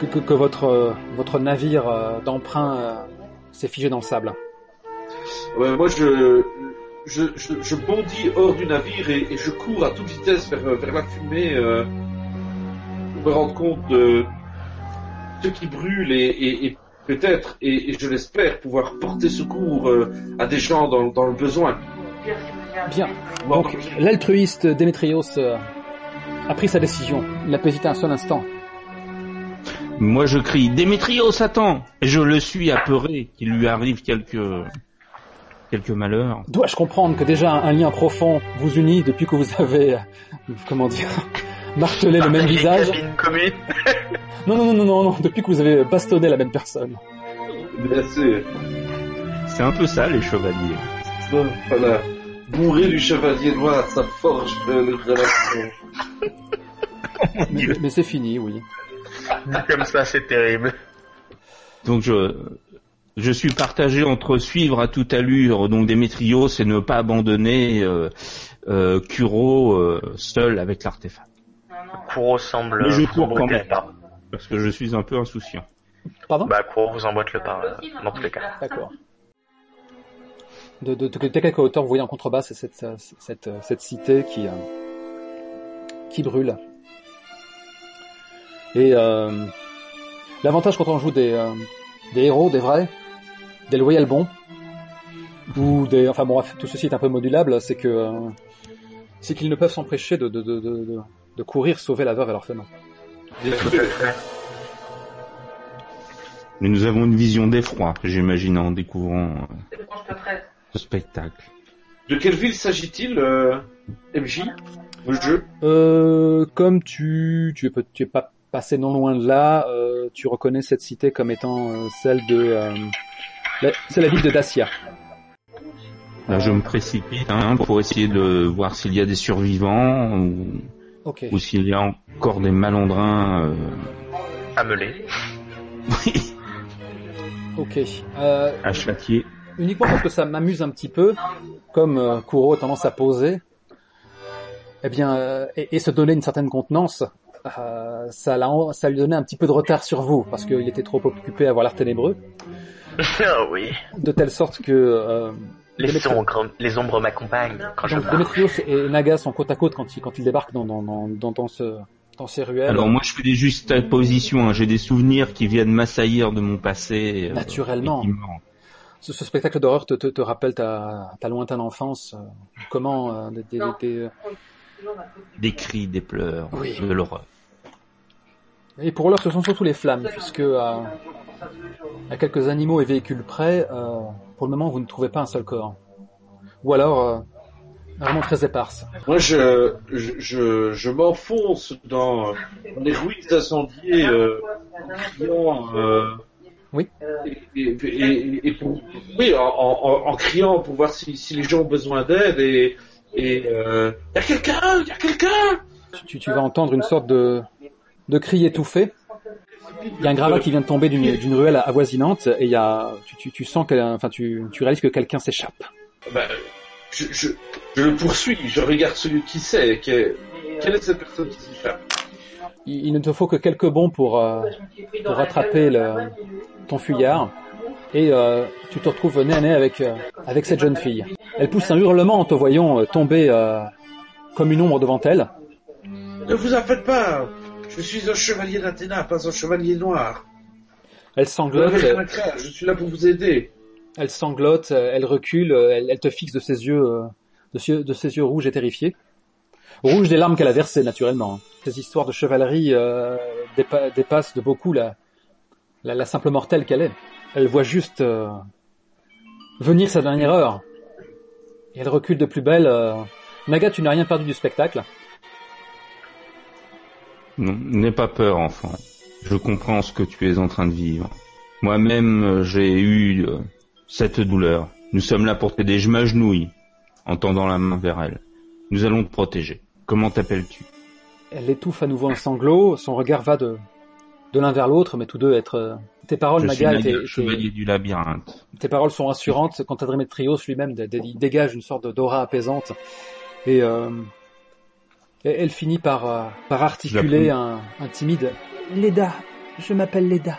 que, que, que votre, euh, votre navire d'emprunt s'est figé dans le sable? Ouais, moi, je, je, je, je bondis hors du navire et, et je cours à toute vitesse vers, vers la fumée pour me rendre compte de ce qui brûle et, et, et peut-être, et, et je l'espère, pouvoir porter secours euh, à des gens dans, dans le besoin. Bien. Donc, l'altruiste Démétrios euh, a pris sa décision. Il n'a pas hésité un seul instant. Moi je crie Démétrios, attends Et je le suis apeuré qu'il lui arrive quelques quelques malheurs. Dois-je comprendre que déjà un lien profond vous unit depuis que vous avez, euh, comment dire, martelé le même visage. [laughs] Non, non, non, non, non, non, depuis que vous avez bastonné la même personne. Mais c'est, C'est un peu ça les chevaliers. voilà. Bourré du chevalier noir, ça forge les relations. Mais, mais c'est fini, oui. Comme ça, c'est terrible. Donc je je suis partagé entre suivre à toute allure donc Démétrios et ne pas abandonner euh, euh, Kuro euh, seul avec l'artefact. Kuro semble Mais je vous cours quand emboîter même. le pas. Parce que je suis un peu insouciant. Pardon? Bah, Kuro vous emboîte le pas, euh, dans tous les cas. D'accord. De, de, de, de quelque hauteur vous voyez en contrebasse c'est cette, euh, cette, euh, cette cité qui, euh, qui brûle. Et euh, l'avantage quand on joue des, euh, des héros, des vrais, des loyaux bons, ou des... Enfin bon, tout ceci est un peu modulable, c'est que euh, c'est qu'ils ne peuvent s'empêcher de, de, de, courir sauver la veuve et l'orphelin. Mais nous avons une vision d'effroi, j'imagine, en découvrant euh, ce spectacle. De quelle ville s'agit-il, euh, MJ Le jeu? Euh, comme tu, tu, es, peut- tu es pas passé non loin de là, euh, tu reconnais cette cité comme étant euh, celle de... euh, c'est la ville de Dacia. Là, je me précipite hein, pour essayer de voir s'il y a des survivants ou, Ok. ou s'il y a encore des malandrins. euh, Amelé. Ok. Euh, à châtier. uniquement parce que ça m'amuse un petit peu, comme euh, Kuro a tendance à poser, eh bien, euh, et, et se donner une certaine contenance, euh, ça, l'a en- ça lui donnait un petit peu de retard sur vous, parce qu'il était trop occupé à voir l'art ténébreux, [laughs] Ah oui. de telle sorte que... Les ombres, les ombres m'accompagnent quand je donc marche. Démétrios et Naga sont côte à côte quand ils, quand ils débarquent dans, dans, dans, dans, dans ce, dans ces ruelles. Alors moi, je fais des juxtapositions. Hein. J'ai des souvenirs qui viennent m'assaillir de mon passé. euh, Naturellement. Ce, ce spectacle d'horreur te, te, te rappelle ta, ta lointaine enfance, euh, comment euh, des, des- des- Des cris, des pleurs, Oui. de l'horreur. Et pour l'heure, ce sont surtout les flammes, puisque à, à quelques animaux et véhicules près, euh, pour le moment, vous ne trouvez pas un seul corps. Ou alors, euh, vraiment très éparse. Moi, je, je, je, je m'enfonce dans euh, les ruines incendiées euh, en criant. Euh, Oui. Et, et, et- et pour, oui, en, en, en criant pour voir si, si les gens ont besoin d'aide et. Et euh, y a quelqu'un, y a quelqu'un. Tu, tu vas entendre une sorte de, de cri étouffé. Il y a un gravat qui vient de tomber d'une d'une ruelle avoisinante et il y a, tu, tu, tu sens que, enfin, tu, tu réalises que quelqu'un s'échappe. Ben, je, je, je le poursuis, je regarde celui qui sait. que- quelle est cette personne qui s'échappe? Il, il ne te faut que quelques bons pour, euh, pour rattraper le, ton fuyard. Et euh, tu te retrouves nez à nez avec, euh, avec cette jeune fille. Elle pousse un hurlement en te voyant euh, tomber euh, comme une ombre devant elle. Ne vous en faites pas. Je suis un chevalier d'Athéna, pas un chevalier noir. Elle sanglote, craindre, je suis là pour vous aider. elle sanglote, euh, elle recule, euh, elle, elle te fixe de ses yeux, euh, de, ses, de ses yeux rouges et terrifiés. Rouges des larmes qu'elle a versées, naturellement. Ces histoires de chevalerie euh, dépa- dépassent de beaucoup la, la, la simple mortelle qu'elle est. Elle voit juste euh, venir sa dernière heure. Et elle recule de plus belle. euh. Naga, tu n'as rien perdu du spectacle. Non, n'aie pas peur, enfant. Je comprends ce que tu es en train de vivre. Moi-même, euh, j'ai eu euh, cette douleur. Nous sommes là pour t'aider. Je m'agenouille en tendant la main vers elle. Nous allons te protéger. Comment t'appelles-tu? Elle étouffe à nouveau un sanglot. Son regard va de, de l'un vers l'autre, mais tous deux être... euh, Tes paroles, Je suis Naga, chevalier du labyrinthe. tes paroles sont rassurantes quant à Démétrios lui-même, il dégage une sorte d'aura apaisante. Et, euh, et elle finit par, euh, par articuler un, un timide Leda, Je m'appelle Leda.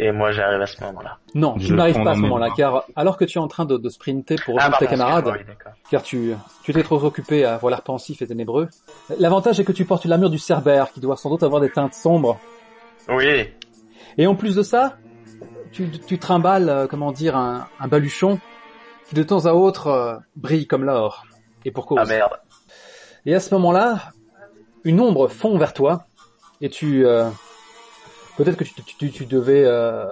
Et moi, j'arrive à ce moment-là. Non, Je tu n'arrives pas à ce moment-là, car alors que tu es en train de, de sprinter pour Ah, rejoindre tes pardon, camarades, oui, car tu, tu étais trop occupé à avoir l'air pensif et ténébreux, l'avantage est que tu portes l'armure du Cerbère, qui doit sans doute avoir des teintes sombres. Oui, Et en plus de ça, tu, tu trimbales, euh, comment dire, un, un baluchon qui de temps à autre euh, brille comme l'or. Et pour cause. ah merde. Et à ce moment-là, une ombre fond vers toi, et tu... euh, Peut-être que tu, tu, tu- tu devais... euh,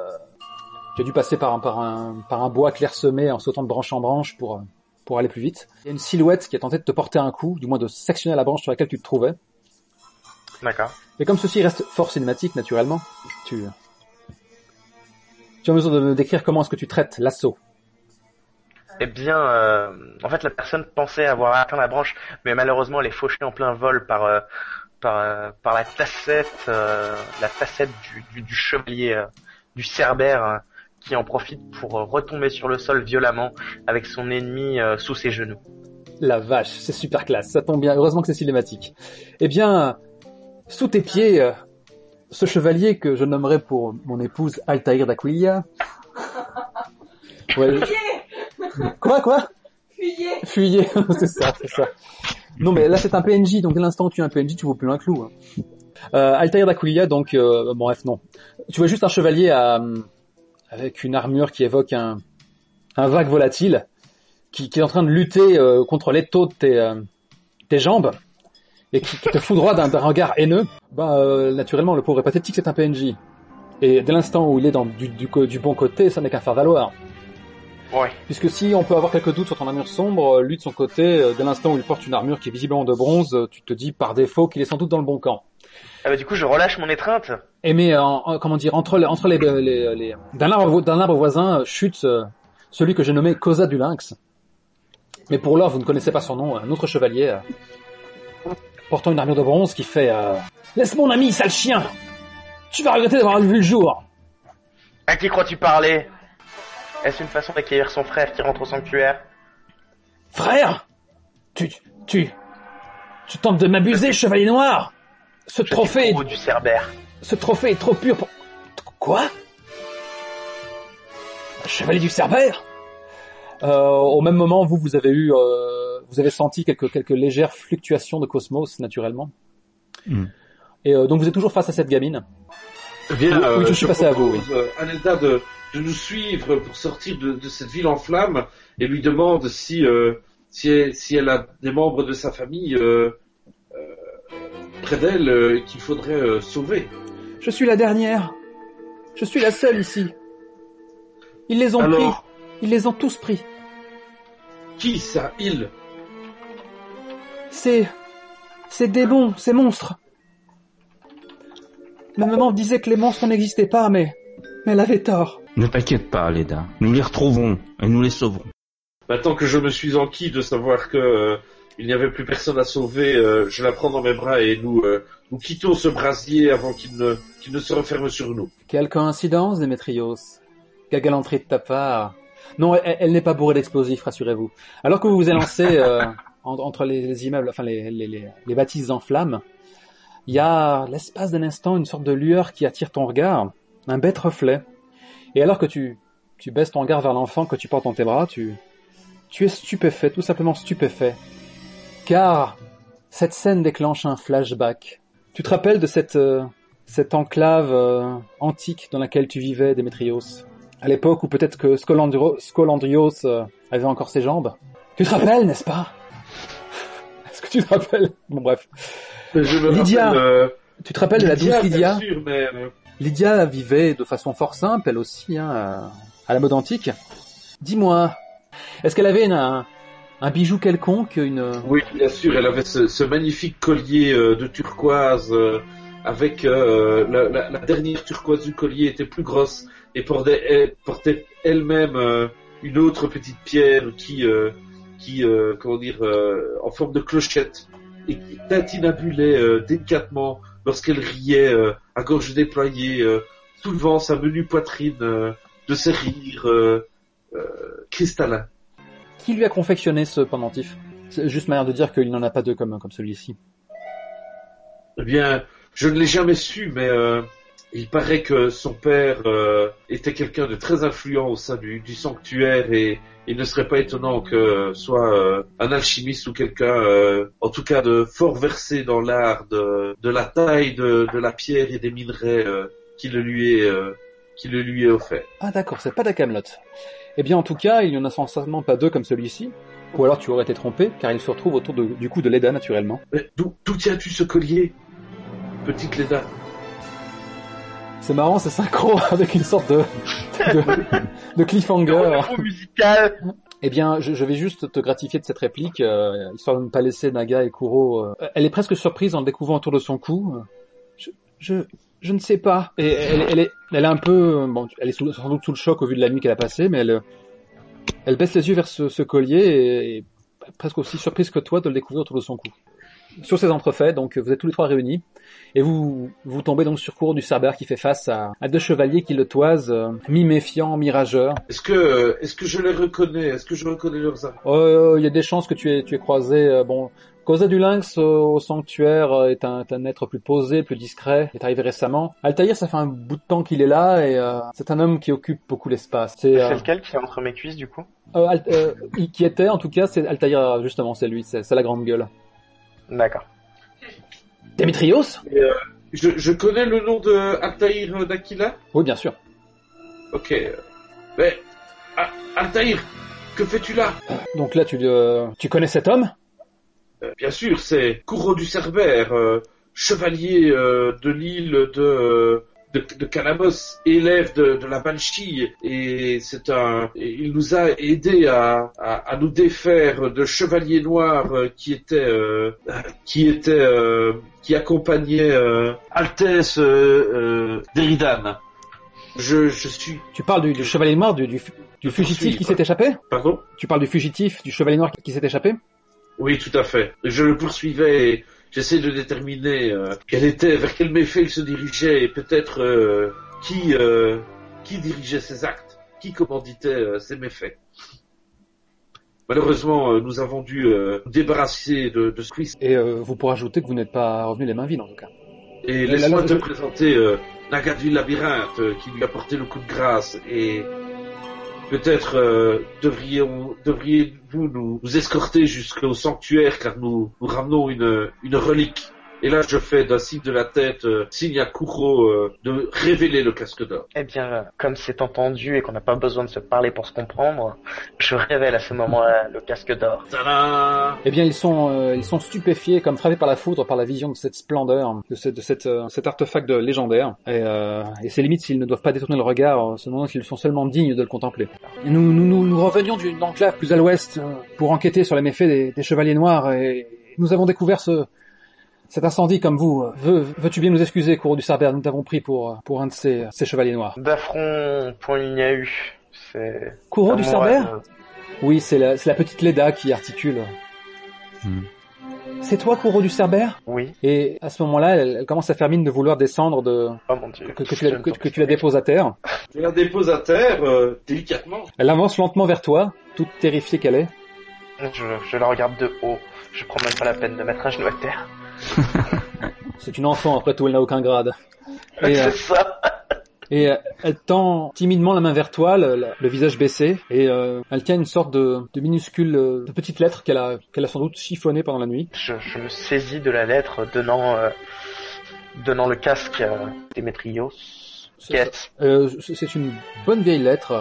tu as dû passer par un, par, un, par un bois clairsemé en sautant de branche en branche pour, pour aller plus vite. Il y a une silhouette qui a tenté de te porter un coup, du moins de sectionner la branche sur laquelle tu te trouvais. D'accord. Et comme ceci reste fort cinématique, naturellement, tu... Tu as besoin de me décrire comment est-ce que tu traites l'assaut. Eh bien, euh, en fait, la personne pensait avoir atteint la branche, mais malheureusement, elle est fauchée en plein vol par euh, par, euh, par la facette, euh, la facette du, du, du chevalier euh, du Cerbère, euh, qui en profite pour euh, retomber sur le sol violemment avec son ennemi euh, sous ses genoux. La vache, c'est super classe, ça tombe bien, heureusement que c'est cinématique. Eh bien, sous tes pieds, euh, ce chevalier que je nommerai pour mon épouse Altaïr d'Aquilia. Ouais, je- Quoi, quoi? Fuyez Fuyez, [laughs] c'est ça, c'est ça. Non mais là c'est un PNJ, donc dès l'instant où tu es un PNJ, tu vaux plus un clou. Hein. Euh, Altaïr d'Aquilia, donc, euh, bon, bref, non. Tu vois juste un chevalier à, avec une armure qui évoque un, un vague volatile, qui, qui est en train de lutter euh, contre l'étau de tes, euh, tes jambes, et qui, qui te foudroie d'un d'un regard haineux. Bah, euh, naturellement, le pauvre est pathétique, c'est un PNJ. Et dès l'instant où il est dans du, du, bon côté, ça n'est qu'un faire valoir. Ouais. Puisque si on peut avoir quelques doutes sur ton armure sombre, euh, lui de son côté, euh, dès l'instant où il porte une armure qui est visiblement de bronze, euh, tu te dis par défaut qu'il est sans doute dans le bon camp. Ah bah, du coup, je relâche mon étreinte. Et mais en- en- comment dire entre les, entre les, les, les- d'un arbre d'un arbre voisin chute euh, celui que j'ai nommé Cosa du Lynx. Mais pour l'heure, vous ne connaissez pas son nom, un autre chevalier euh, portant une armure de bronze qui fait euh, Laisse mon ami, sale chien Tu vas regretter d'avoir vu le jour À qui crois-tu parler? Est-ce une façon d'accueillir son frère qui rentre au sanctuaire Frère Tu tu tu tentes de m'abuser, chevalier noir Ce Je trophée pro du Cerbère. ce trophée est trop pur pour Quoi Chevalier du Cerbère euh, Au même moment, vous, vous avez eu, euh, vous avez senti quelques, quelques légères fluctuations de cosmos, naturellement. Hmm. Et euh, donc vous êtes toujours face à cette gamine. Bien, Oui, oui, je suis passé à vous, propose, euh, de, de nous suivre pour sortir de, de cette ville en flammes et lui demande si, euh, si, elle, si elle a des membres de sa famille euh, euh, près d'elle euh, qu'il faudrait euh, sauver. Je suis la dernière. Je suis la seule ici. Ils les ont Alors, pris. Ils les ont tous pris. qui ça Il C'est... C'est démons, ces monstres. Ma maman disait que les monstres n'existaient pas, mais... Mais elle avait tort. Ne t'inquiète pas, Leda. Nous les retrouvons et nous les sauverons. Maintenant que je me suis enquis de savoir que euh, il n'y avait plus personne à sauver, euh, je la prends dans mes bras et nous, euh, nous quittons ce brasier avant qu'il ne, qu'il ne se referme sur nous. Quelle coïncidence, Démétrios. Quelle galanterie de ta part. Non, elle, elle n'est pas bourrée d'explosifs, rassurez-vous. Alors que vous vous élancez [laughs] euh, en- entre les, les immeubles, enfin les, les, les, les bâtisses en flammes, il y a l'espace d'un instant une sorte de lueur qui attire ton regard, un bête reflet. Et alors que tu, tu baisses ton regard vers l'enfant que tu portes dans tes bras, tu, tu es stupéfait, tout simplement stupéfait. Car cette scène déclenche un flashback. Tu te rappelles de cette, euh, cette enclave euh, antique dans laquelle tu vivais, Démétrios À l'époque où peut-être que Scolandro- Scolandrios euh, avait encore ses jambes? Tu te rappelles, n'est-ce pas? [laughs] Est-ce que tu te rappelles? Bon bref. Je me Lydia, rappelle, Tu te rappelles de la douce Lydia sûr, mais Lydia vivait de façon fort simple, elle aussi, hein, à- la mode antique. Dis-moi, est-ce qu'elle avait un, bijou quelconque, une... oui, bien sûr, elle avait ce, magnifique collier euh, de turquoise euh, avec euh, la, dernière turquoise du collier était plus grosse et portait, elle, portait elle-même une autre petite pierre qui, euh, qui, comment dire, en forme de clochette et qui tintinabulait euh, délicatement lorsqu'elle riait euh, à gorge déployée, euh, soulevant sa menue poitrine euh, de ses rires cristallins. Qui lui a confectionné ce pendentif? C'est juste manière de dire qu'il n'en a pas deux comme, comme celui-ci. Eh bien, je ne l'ai jamais su, mais euh, il paraît que son père euh, était quelqu'un de très influent au sein du, du sanctuaire et il ne serait pas étonnant que soit euh, un alchimiste ou quelqu'un, euh, en tout cas de fort versé dans l'art de, de la taille de, de la pierre et des minerais euh, qui le lui est euh, qui le lui est offert. Ah d'accord, c'est pas de Camelot. Eh bien en tout cas, il n'y en a certainement pas deux comme celui-ci. Ou alors tu aurais été trompé, car il se retrouve autour de- du cou de Leda naturellement. D'où tiens-tu ce collier, petite Leda C'est marrant, c'est synchro [laughs] avec une sorte de, de, de cliffhanger. [laughs] Musical. Eh bien, je, je vais juste te gratifier de cette réplique, euh, histoire de ne pas laisser Naga et Kuro. euh, Elle est presque surprise en le découvrant autour de son cou. Je, je, je ne sais pas. Et elle, elle est, elle est un peu, bon, elle est sous- sans doute sous le choc au vu de la nuit qu'elle a passée, mais elle, elle baisse les yeux vers ce, ce collier et, et presque aussi surprise que toi de le découvrir autour de son cou. Sur ces entrefaits, donc vous êtes tous les trois réunis et vous vous tombez donc sur Kuro du Cerbère qui fait face à, à deux chevaliers qui le toisent, euh, mi-méfiants, mi-rageurs. Est-ce que est-ce que je les reconnais? Est-ce que je reconnais leurs armes? Euh, Il y a des chances que tu aies, tu aies croisé. euh, bon, Cosa du Lynx euh, au sanctuaire euh, est un, est un être plus posé, plus discret. Il est arrivé récemment. Altaïr, ça fait un bout de temps qu'il est là et euh, c'est un homme qui occupe beaucoup l'espace. C'est euh, lequel qui est entre mes cuisses du coup? euh, Al- euh, qui était en tout cas, c'est Altaïr justement, c'est lui, c'est la grande gueule. D'accord. Démétrios euh, je, je connais le nom de Altaïr d'Aquila? Oui, bien sûr. Ok. Mais Ah, Altaïr, que fais-tu là? Donc là, tu, euh, tu connais cet homme? Euh, Bien sûr, c'est Courreau du Cerbère, euh, chevalier euh, de l'île de, euh, de, de Calamos, élève de, de la Banshee, et c'est un, et il nous a aidé à, à, à nous défaire de chevaliers noirs euh, qui étaient, euh, qui étaient, euh, qui accompagnaient euh, Altesse euh, euh, Deridan. Je, je suis, Tu parles du, du chevalier noir, du, du, fu- du fugitif qui s'est échappé? Pardon? Tu parles du fugitif, du chevalier noir qui s'est échappé? Oui, tout à fait. Je le poursuivais et j'essaie de déterminer euh, quel était, vers quel méfait il se dirigeait et peut-être euh, qui, euh, qui dirigeait ses actes, qui commanditait ses méfaits. Malheureusement, nous avons dû nous débarrasser de, de ce quiz. Et vous pourrez ajouter que vous n'êtes pas revenu les mains vides en tout cas. Et laisse-moi te présenter Naga du labyrinthe qui lui a porté le coup de grâce et peut-être euh, devriez-vous nous, escorter jusqu'au sanctuaire car nous, ramenons une relique. Et là, je fais d'un signe de la tête, euh, signe à Kuro euh, de révéler le casque d'or. Eh bien, comme c'est entendu et qu'on n'a pas besoin de se parler pour se comprendre, je révèle à ce moment-là le casque d'or. Eh bien, ils sont, euh, ils sont stupéfiés, comme frappés par la foudre, par la vision de cette splendeur, de, cette, de cette, euh, cet artefact de légendaire. Et, euh, et c'est limite s'ils ne doivent pas détourner le regard, euh, se demandant s'ils sont seulement dignes de le contempler. Et nous, nous, nous, nous revenions d'une enclave plus à l'ouest euh, pour enquêter sur les méfaits des, des chevaliers noirs et nous avons découvert ce, cet incendie comme vous. Veux, veux-tu bien nous excuser, Cour du Cerbère, nous t'avons pris pour, pour un de ces, ces chevaliers noirs. D'affront, point il n'y a eu. C'est... Cour à du Cerbère Oui, c'est la, c'est la petite Leda qui articule. Hmm. C'est toi, Couro du Cerbère Oui. Et à ce moment-là, elle, elle commence à faire mine de vouloir descendre, de, Oh mon dieu. que, que tu, la, que, que tu la déposes à terre. Je la dépose à terre, euh, délicatement. Elle avance lentement vers toi, toute terrifiée qu'elle est. Je, je la regarde de haut. Je prends même pas la peine de mettre un genou à terre. [laughs] C'est une enfant, après tout, elle n'a aucun grade. Et, euh, C'est ça. et euh, elle tend timidement la main vers toi, le, le- le visage baissé, et euh, elle tient une sorte de, de minuscule, euh, de petite lettre qu'elle a, qu'elle a sans doute chiffonnée pendant la nuit. Je, je me saisis de la lettre donnant, donnant le casque à Démétrios. C'est une bonne vieille lettre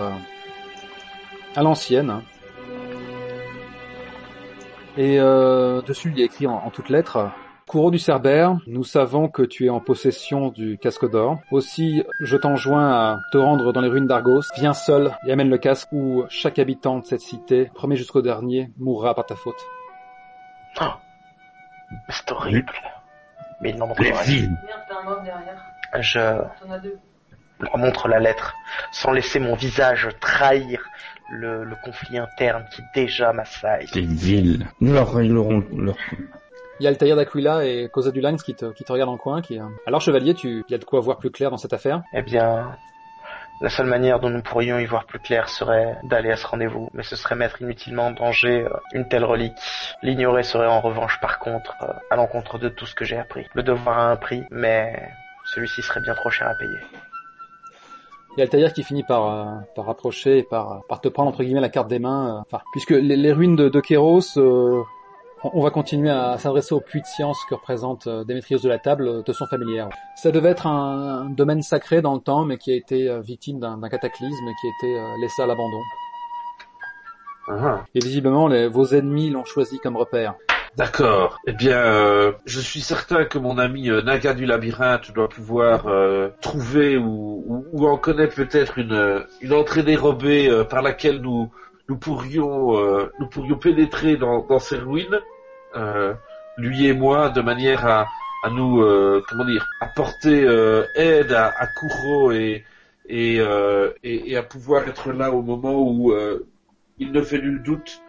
à l'ancienne. hein. Et dessus, il y a écrit en, en toutes lettres Courreau du Cerbère, nous savons que tu es en possession du casque d'or. Aussi, je t'enjoins à te rendre dans les ruines d'Argos. Viens seul et amène le casque où chaque habitant de cette cité, premier jusqu'au dernier, mourra par ta faute. Oh. C'est horrible. Mais il Les. Merde, t'as un. Je leur montre la lettre, sans laisser mon visage trahir le, le conflit interne qui déjà m'assaille. Des villes. Nous leur, ils leur leur- Il y a Altair d'Aquila et Cosa du Lines qui te, qui te regardent en coin. Qui, euh, Alors, chevalier, tu, il y a de quoi voir plus clair dans cette affaire? Eh bien, la seule manière dont nous pourrions y voir plus clair serait d'aller à ce rendez-vous, mais ce serait mettre inutilement en danger euh, une telle relique. L'ignorer serait en revanche par contre euh, à l'encontre de tout ce que j'ai appris. Le devoir a un prix, mais celui-ci serait bien trop cher à payer. Il y a Altaïr qui finit par, euh, par approcher et par, par te prendre entre guillemets la carte des mains. euh, Enfin, puisque les, les ruines de, de Kéros, euh, on va continuer à s'adresser au puits de science que représente euh, Démétrios de la Table, euh, te sont familières. Ça devait être un, un domaine sacré dans le temps, mais qui a été euh, victime d'un cataclysme et qui a été laissé à l'abandon. Et visiblement, les- vos ennemis l'ont choisi comme repère. D'accord. Eh bien, euh, je suis certain que mon ami euh, Naga du labyrinthe doit pouvoir euh, trouver ou, ou, ou en connaît peut-être une, une entrée dérobée par laquelle nous nous pourrions nous pourrions pénétrer dans, dans ces ruines, lui et moi, de manière à, à nous euh, comment dire apporter euh, aide à, à Kuro et et, euh, et et à pouvoir être là au moment où euh, il ne fait nul doute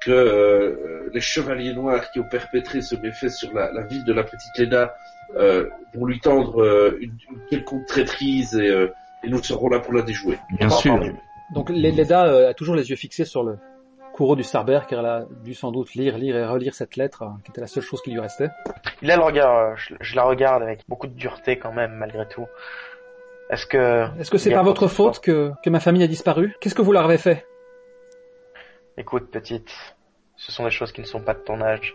que euh, les chevaliers noirs qui ont perpétré ce méfait sur la, la ville de la petite Leda euh, vont lui tendre euh, une, une quelconque traîtrise et, euh, et nous serons là pour la déjouer. Bien sûr. Donc Leda euh, a toujours les yeux fixés sur le courroux du Starber, car elle a dû sans doute lire, lire et relire cette lettre, euh, qui était la seule chose qui lui restait. Il a le regard, euh, je, je la regarde avec beaucoup de dureté quand même, malgré tout. Est-ce que... Est-ce que c'est par votre faute que, que ma famille a disparu? Qu'est-ce que vous leur avez fait? Écoute, petite, ce sont des choses qui ne sont pas de ton âge.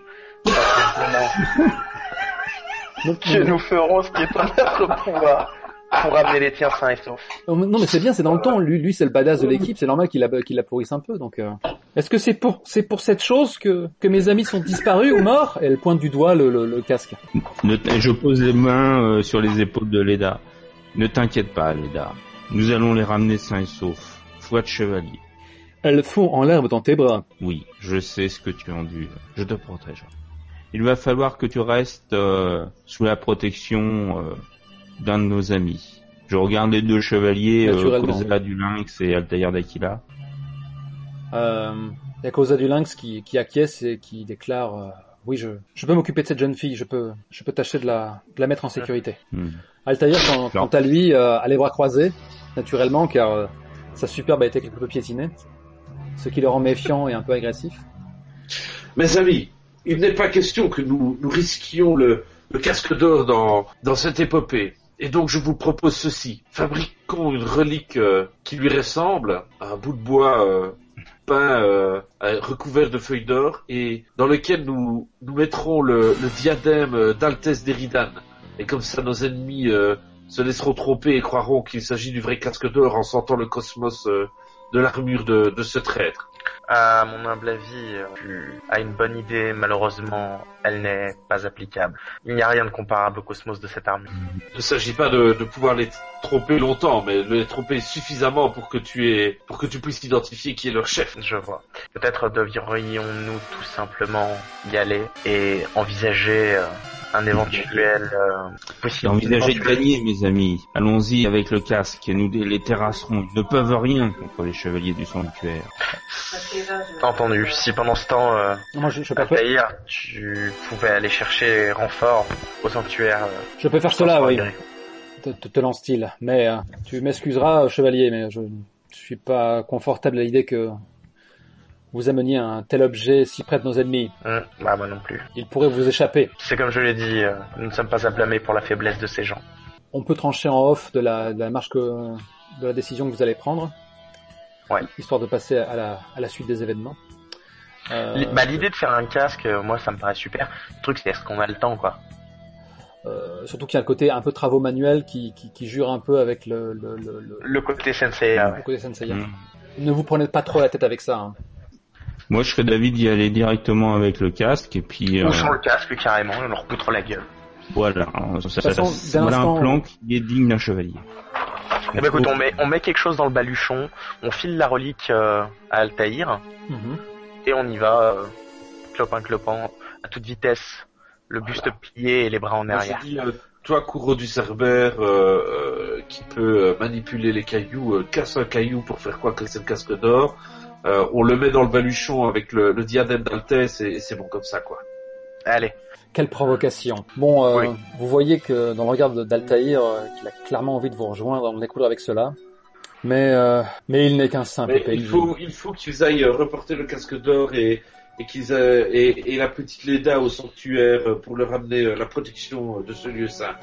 Que [laughs] nous ferons ce qui est en notre pouvoir pour ramener les tiens sains et saufs. Oh, Non mais c'est bien, c'est dans le temps. Lui, lui c'est le badass de l'équipe, c'est normal qu'il la, qu'il la pourrisse un peu. Donc, euh. est-ce que c'est pour, c'est pour cette chose que, que mes amis sont disparus ou morts? Et elle pointe du doigt le, le, le casque. Ne je pose les mains euh, sur les épaules de Leda. Ne t'inquiète pas, Leda. Nous allons les ramener sains et saufs. Foi de chevalier. Elles font en l'herbe dans tes bras. Oui, je sais ce que tu endures. Je te protégerai. Il va falloir que tu restes euh, sous la protection euh, d'un de nos amis. Je regarde les deux chevaliers, euh. Kozela du Lynx et Altair d'Aquila. Euh, il y a Causa du Lynx qui, qui acquiesce et qui déclare euh, oui je, je peux m'occuper de cette jeune fille, je peux je peux tâcher de la de la mettre en sécurité. Hmm. Altaïr quant, quant à lui euh, a les bras croisés naturellement car euh, sa superbe a été quelque peu piétinée, ce qui le rend méfiant et un peu agressif. Mes amis, il n'est pas question que nous, nous risquions le, le casque d'or dans, dans cette épopée. Et donc je vous propose ceci. Fabriquons une relique euh, qui lui ressemble, un bout de bois euh, peint euh, recouvert de feuilles d'or, et dans lequel nous, mettrons le, diadème d'Altès d'Eridan. Et comme ça nos ennemis se laisseront tromper et croiront qu'il s'agit du vrai casque d'or en sentant le cosmos de l'armure de ce traître. À mon humble avis, tu as une bonne idée, malheureusement, elle n'est pas applicable. Il n'y a rien de comparable au cosmos de cette arme. Il ne s'agit pas de, de pouvoir les tromper longtemps, mais de les tromper suffisamment pour que tu aies, pour que tu puisses identifier qui est leur chef. Je vois. Peut-être devrions-nous tout simplement y aller et envisager euh, un éventuel euh, J'ai possible. envisagé de gagner, mes amis. Allons-y avec le casque et nous les terrasserons. Ils ne peuvent rien contre les chevaliers du sanctuaire. Entendu. Si pendant ce temps, euh, Moi je, je, peux, Altaïr, tu pouvais aller chercher renfort au sanctuaire. euh, je peux faire cela, oui. regret. Te, te, te lance-t-il. Mais euh, tu m'excuseras, chevalier, mais je ne suis pas confortable à l'idée que vous ameniez un tel objet si près de nos ennemis. Hum, bah moi non plus. Il pourrait vous échapper. C'est comme je l'ai dit, euh, nous ne sommes pas à blâmer pour la faiblesse de ces gens. On peut trancher en off de la, de la marche que, de la décision que vous allez prendre. Ouais. Histoire de passer à la, à la suite des événements. Euh, Bah l'idée de faire un casque, euh, moi ça me paraît super. Le truc c'est est-ce qu'on a le temps quoi? Euh, surtout qu'il y a le côté un peu travaux manuels qui, qui, qui jure un peu avec le, le, le, le, Le côté sensei, ouais. le côté Senseiya. Hmm. Ne vous prenez pas trop la tête avec ça. Hein. Moi, je serais d'avis d'y aller directement avec le casque et puis euh, Ou sans le casque carrément, on leur poutre la gueule. voilà. Ça- façon, ça- voilà un plan qui est digne d'un chevalier. Eh ben écoute, on met, on met quelque chose dans le baluchon, on file la relique euh, à Altaïr, Mhm. et on y va, euh, clopin clopin, à toute vitesse, le buste plié et les bras en Moi, je arrière. dis, euh, toi, Kouro du Cerbère, euh, euh, qui peut euh, manipuler les cailloux, euh, casse un caillou pour faire quoi que c'est le casque d'or. Euh, on le met dans le baluchon avec le, le diadème d'Altès et, et c'est bon comme ça, quoi. Allez, Quelle provocation. Bon, euh, Oui. vous voyez que dans le regard d'Altaïr, euh, qu'il a clairement envie de vous rejoindre, on découvre avec cela. Mais, euh, mais il n'est qu'un simple Mais il faut, il faut qu'ils aillent reporter le casque d'or et, et qu'ils euh, et, et la petite Leda au sanctuaire euh, pour leur amener euh, la protection de ce lieu saint.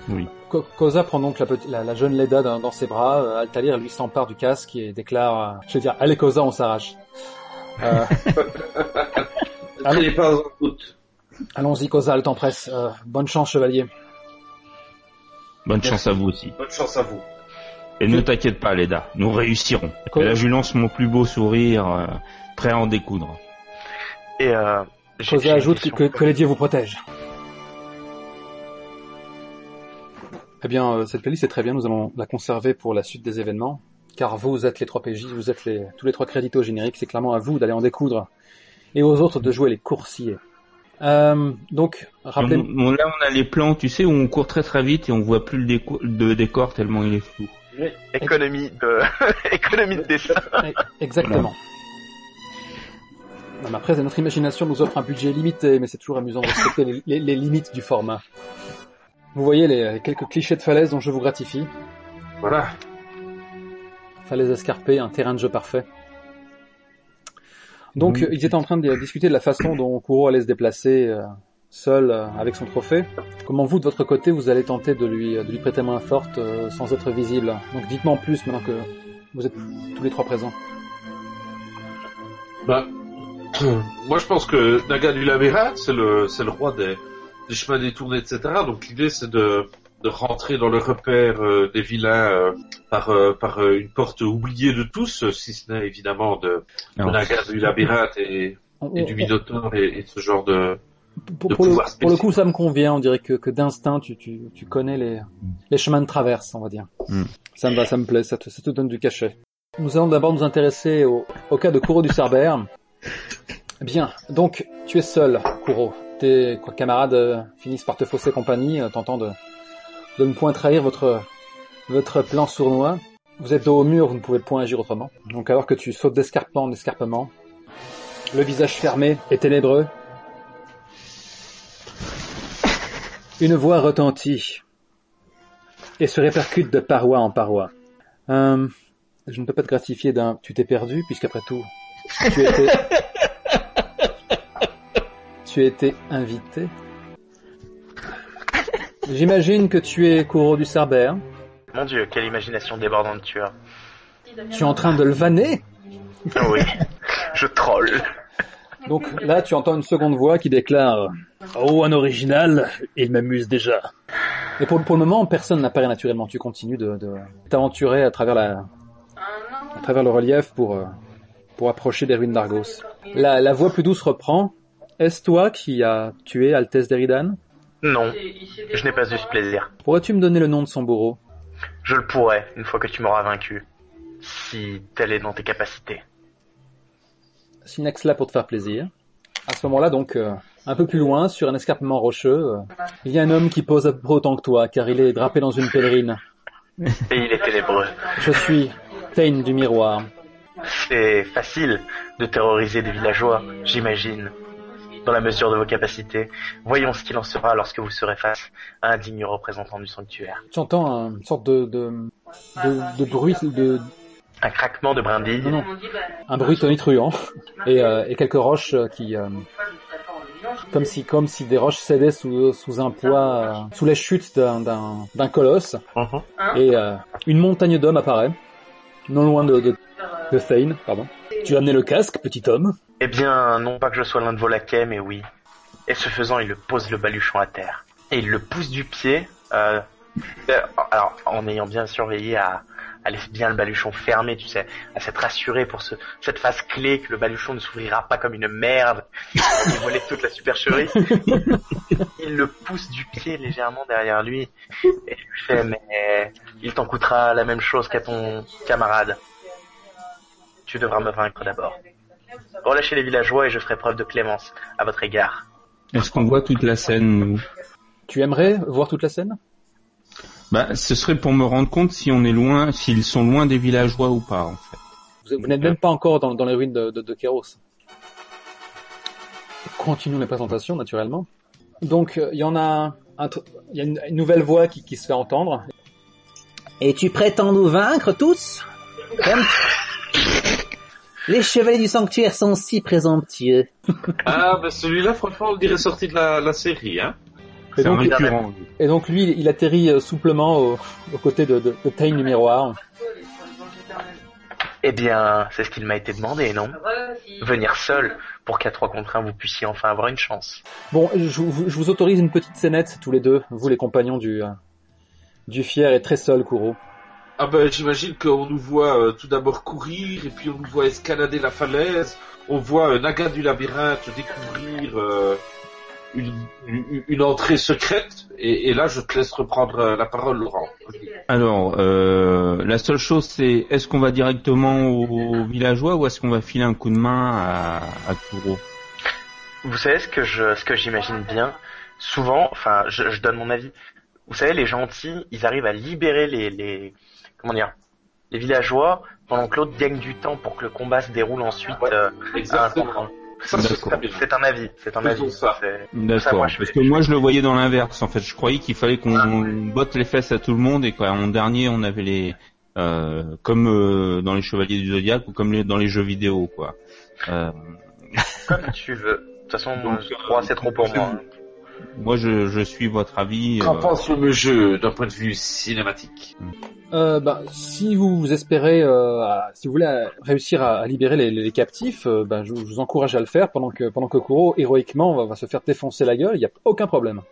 Co- Koza prend donc la, petite- la, la jeune Leda dans, dans ses bras. euh, Altalir lui s'empare du casque et déclare, euh, je veux dire, allez Koza, on s'arrache. [laughs] Euh, Traînez pas en route. Allons-y Koza, le temps presse. Euh, bonne chance chevalier. Bonne chance à vous aussi. Bonne chance à vous. Et ne t'inquiète pas, Leda, nous réussirons. Et là, je lui lance mon plus beau sourire, euh, prêt à en découdre. Et euh, une ajoute que, que, que les dieux vous protègent. Eh bien, euh, cette playlist est très bien, nous allons la conserver pour la suite des événements, car vous êtes les trois PJ, vous êtes les, tous les trois crédités au générique, c'est clairement à vous d'aller en découdre, et aux autres de jouer les coursiers. Euh, donc, rappelez On- on- là, on a les plans, tu sais, où on court très très vite et on voit plus le déco- décor tellement il est flou. Économie de [laughs] économie de dessin. Exactement. Après, notre imagination nous offre un budget limité, mais c'est toujours amusant de respecter les, les- les limites du format. Vous voyez les, quelques clichés de falaise dont je vous gratifie. Voilà. Falaise escarpée, un terrain de jeu parfait. Donc, euh, ils étaient en train de discuter de la façon dont Kuro allait se déplacer euh, seul euh, avec son trophée. Comment vous, de votre côté, vous allez tenter de lui, de lui prêter main forte euh, sans être visible? Donc, dites-moi en plus maintenant que vous êtes tous les trois présents. Bah, moi je pense que Naga du labyrinthe, c'est le, c'est le roi des, des chemins détournés, etc. Donc l'idée c'est de, de rentrer dans le repère euh, des vilains euh, par, euh, par euh, une porte oubliée de tous, euh, si ce n'est évidemment de, de Alors, Naga du labyrinthe et, et du Minotaure et, et ce genre de... Pour, pour le, pour le coup, ça me convient. On dirait que, que d'instinct, tu, tu, tu connais les, les chemins de traverse, on va dire. Mm. Ça me va, ça me plaît, ça te, ça te donne du cachet. Nous allons d'abord nous intéresser au, au cas de Kuro du Cerbère. Bien, donc tu es seul, Kuro. Tes camarades euh, finissent par te fausser compagnie, euh, tentant de, ne point trahir votre, votre plan sournois. Vous êtes dos au mur, vous ne pouvez point agir autrement. Donc alors que tu sautes d'escarpement en escarpement, le visage fermé et ténébreux, Une voix retentit et se répercute de paroi en paroi. Euh, je ne peux pas te gratifier d'un tu t'es perdu, puisqu'après tout, tu étais... tu étais invité. J'imagine que tu es Kuro du Cerbère. Mon dieu, quelle imagination débordante tu as. Tu es en train de le vanner. Ah oui, je troll. Donc là, tu entends une seconde voix qui déclare Oh, un original, il m'amuse déjà. Et pour, pour le moment, personne n'apparaît naturellement. Tu continues de, de t'aventurer à travers la, à travers le relief pour, euh, pour approcher des ruines d'Argos. La, la voix plus douce reprend. Est-ce toi qui as tué Altesse d'Eridan Non, je n'ai pas eu ce plaisir. Pourrais-tu me donner le nom de son bourreau? Je le pourrai une fois que tu m'auras vaincu. Si tel est dans tes capacités. Synax là pour te faire plaisir. À ce moment-là, donc, euh, un peu plus loin, sur un escarpement rocheux, euh, il y a un homme qui pose à peu près autant que toi, car il est drapé dans une pèlerine. Et il est ténébreux. Je suis Thane du miroir. C'est facile de terroriser des villageois, j'imagine. Dans la mesure de vos capacités. Voyons ce qu'il en sera lorsque vous serez face à un digne représentant du sanctuaire. Tu entends une sorte de, de, de, de bruit, de, Un craquement de brindilles. non, non, un bruit tonitruant, [laughs] et, euh, et quelques roches euh, qui, euh, comme si, comme si des roches cédaient sous, sous un poids, euh, sous les chutes d'un, colosse, Mhm. et euh, une montagne d'hommes apparaît, non loin de, de, pardon. Tu as amené le casque, petit homme Eh bien, non pas que je sois l'un de vos laquais, mais oui. Et ce faisant, il pose le baluchon à terre. Et il le pousse du pied, euh, euh, alors en ayant bien surveillé à, à laisser bien le baluchon fermé, tu sais, à s'être rassuré pour ce, cette phase clé que le baluchon ne s'ouvrira pas comme une merde et voler toute la supercherie. [laughs] il le pousse du pied légèrement derrière lui et lui fait mais il t'en coûtera la même chose qu'à ton camarade. Tu devras me vaincre d'abord. Relâchez les villageois et je ferai preuve de clémence à votre égard. Est-ce qu'on voit toute la scène nous? Tu aimerais voir toute la scène? Bah, ce serait pour me rendre compte si on est loin, s'ils sont loin des villageois ou pas, en fait. Vous, vous n'êtes même pas encore dans, dans les ruines de, de, de Kéros. Continuons les présentations, naturellement. Donc, euh, il y en a un il y a une, une nouvelle voix qui, qui se fait entendre. Es-tu prêt à nous vaincre tous? Comme Les chevaliers du sanctuaire sont si présomptueux. Ah, ben celui-là, franchement, on dirait sorti de la, la série, hein. Et donc, récurrent. et donc lui, il atterrit euh, souplement au- aux côtés de, de, de Tain du miroir. Eh bien, c'est ce qu'il m'a été demandé, non? Venir seul pour qu'à trois contre un, vous puissiez enfin avoir une chance. Bon, je, vous- je vous autorise une petite scénette tous les deux, vous les compagnons du euh, du fier et très seul Kuro. Ah ben, j'imagine qu'on nous voit euh, tout d'abord courir, et puis on nous voit escalader la falaise, on voit euh, Naga du labyrinthe découvrir euh, une, une, une entrée secrète, et, et là je te laisse reprendre euh, la parole, Laurent. Alors, euh, la seule chose, c'est est-ce qu'on va directement aux villageois ou est-ce qu'on va filer un coup de main à, à Kuro Vous savez ce que je, ce que j'imagine bien? Souvent, enfin, je, je donne mon avis. Vous savez, les gentils, ils arrivent à libérer les, les, comment dire, les villageois pendant que l'autre gagne du temps pour que le combat se déroule ensuite. Ouais. euh, Exactement. C'est un avis, c'est un avis. ça. D'accord. moi, je Parce que moi, je le voyais dans l'inverse. En fait, je croyais qu'il fallait qu'on botte les fesses à tout le monde et qu'en dernier, on avait les, euh, comme euh, dans les Chevaliers du Zodiaque ou comme les- dans les jeux vidéo, quoi. Euh, Comme tu veux. De toute façon, moi, [laughs] Donc, 3 c'est trop pour c'est moi. bon. Moi, je, je suis votre avis. Qu'en euh, pense le jeu d'un point de vue cinématique? Euh, bah, si vous espérez, euh, à- si vous voulez réussir à, à libérer les, les captifs, euh, bah, je, vous je vous encourage à le faire pendant que pendant que Kuro héroïquement va, va se faire défoncer la gueule. Il n'y a aucun problème.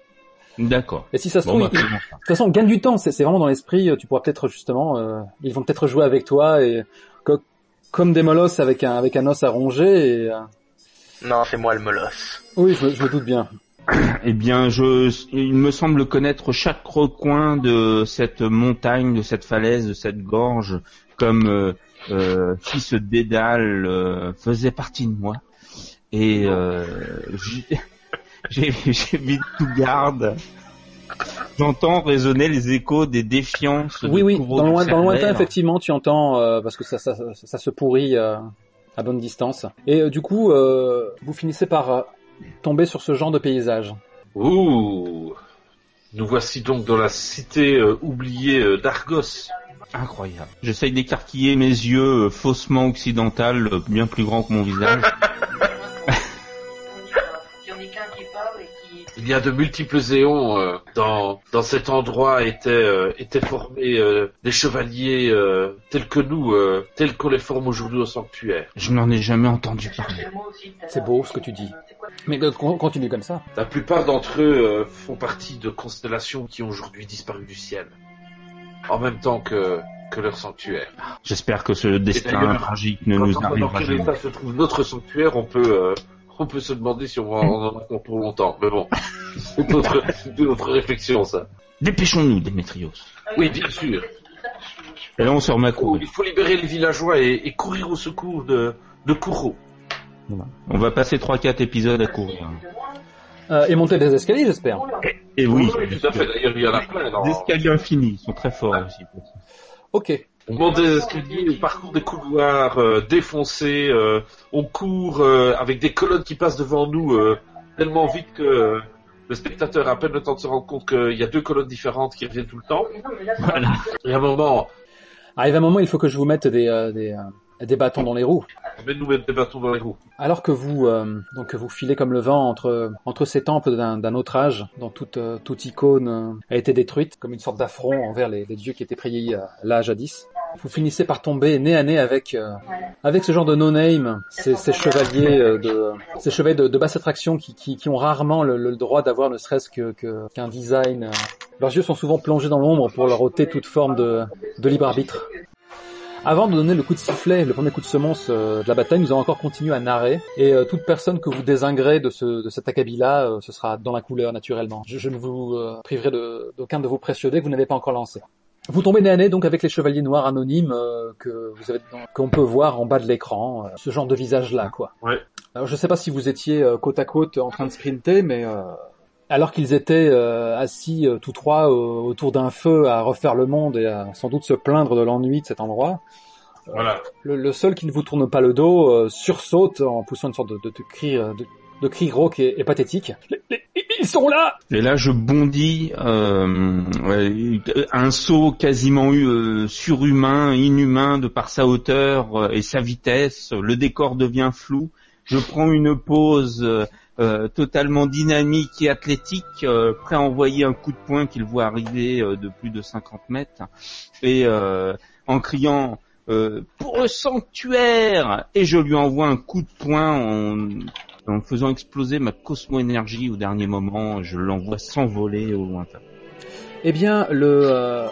D'accord. Et si ça se Bon, trouve, bah, il- de toute façon, on gagne du temps. C'est vraiment dans l'esprit. euh, Tu pourras peut-être justement, euh, ils vont peut-être jouer avec toi et co- comme des molosses avec un avec un os à ronger. Et, euh, Non, c'est moi le molosse. oui, je, je me doute bien. Eh bien, je, il me semble connaître chaque recoin de cette montagne, de cette falaise, de cette gorge, comme euh, euh, si ce dédale euh, faisait partie de moi. Et euh, [laughs] mis tout garde. J'entends résonner les échos des défiances. Oui, oui. Dans le, loin- de dans le lointain, effectivement, tu entends euh, parce que ça, ça, ça, ça se pourrit à bonne distance. Et du coup, vous finissez par tomber sur ce genre de paysage. Ouh Nous voici donc dans la cité euh, oubliée euh, d'Argos. Incroyable. J'essaye d'écarquiller mes yeux euh, faussement occidental, euh, bien plus grands que mon visage. [laughs] Il y a de multiples éons euh, dans dans cet endroit étaient euh, étaient formés euh, des chevaliers euh, tels que nous, euh, tels qu'on les forme aujourd'hui au sanctuaire. Je n'en ai jamais entendu parler. C'est beau ce que tu dis. Mais con- continue comme ça. La plupart d'entre eux euh, font partie de constellations qui ont aujourd'hui disparu du ciel, en même temps que que leur sanctuaire. J'espère que ce destin tragique ne Quand nous on dans arrivera quel jamais. état se trouve notre sanctuaire, on peut euh, on peut se demander si on va en avoir encore pour longtemps. Mais bon, c'est notre c'est notre réflexion ça. Dépêchons-nous, Démétrios. Oui, bien sûr. Et là, on se remet à courir. il faut libérer les villageois et, et courir au secours de de Kuro. On va passer 3-4 épisodes à courir. Euh, et monter des escaliers, j'espère. Et oui, tout à fait. D'ailleurs, il y en a plein. des escaliers infinis, ils sont très forts aussi. Ok. On monte des escaliers, on parcourt des couloirs euh, défoncés, euh, on court euh, avec des colonnes qui passent devant nous euh, tellement vite que euh, le spectateur a à peine le temps de se rendre compte qu'il y a deux colonnes différentes qui reviennent tout le temps. Voilà. Et à un moment, Arrive un moment, il faut que je vous mette des euh, des, euh, des bâtons dans les roues. on met nous mettre des bâtons dans les roues. Alors que vous euh, donc vous filez comme le vent entre entre ces temples d'un autre âge, dont toute toute icône a été détruite, comme une sorte d'affront envers les, les dieux qui étaient priés là jadis. Vous finissez par tomber nez à nez avec euh, avec ce genre de no-name, ces, ces chevaliers euh, de ces chevaliers de, de basse attraction qui, qui, qui ont rarement le, le droit d'avoir ne serait-ce que que- qu'un design. euh. Leurs yeux sont souvent plongés dans l'ombre pour leur ôter toute forme de de libre arbitre. Avant de donner le coup de sifflet, le premier coup de semonce euh, de la bataille, nous allons encore continuer à narrer. Et euh, toute personne que vous désingrez de, ce, de cet acabit-là, euh, ce sera dans la couleur naturellement. Je, je ne vous euh, priverai de- d'aucun de, vos précieux dés que vous n'avez pas encore lancé. Vous tombez nez à nez donc avec les chevaliers noirs anonymes euh, que vous avez qu'on peut voir en bas de l'écran, euh, ce genre de visage-là, quoi. Ouais. Alors je sais pas si vous étiez euh, côte à côte en train de sprinter, mais alors qu'ils étaient assis tous trois autour d'un feu à refaire le monde et à sans doute se plaindre de l'ennui de cet endroit, Voilà. le, le seul qui ne vous tourne pas le dos sursaute en poussant une sorte de, de, de cri, de, de cris rauques et, et ils sont là Et là, je bondis, euh, un saut quasiment euh, surhumain, inhumain de par sa hauteur euh, et sa vitesse. Le décor devient flou. Je prends une pause totalement dynamique et athlétique, prêt à envoyer un coup de poing qu'il voit arriver de plus de 50 mètres, et en criant pour le sanctuaire, et je lui envoie un coup de poing en en faisant exploser ma cosmo-énergie au dernier moment, je l'envoie s'envoler au lointain. Eh bien, le, euh,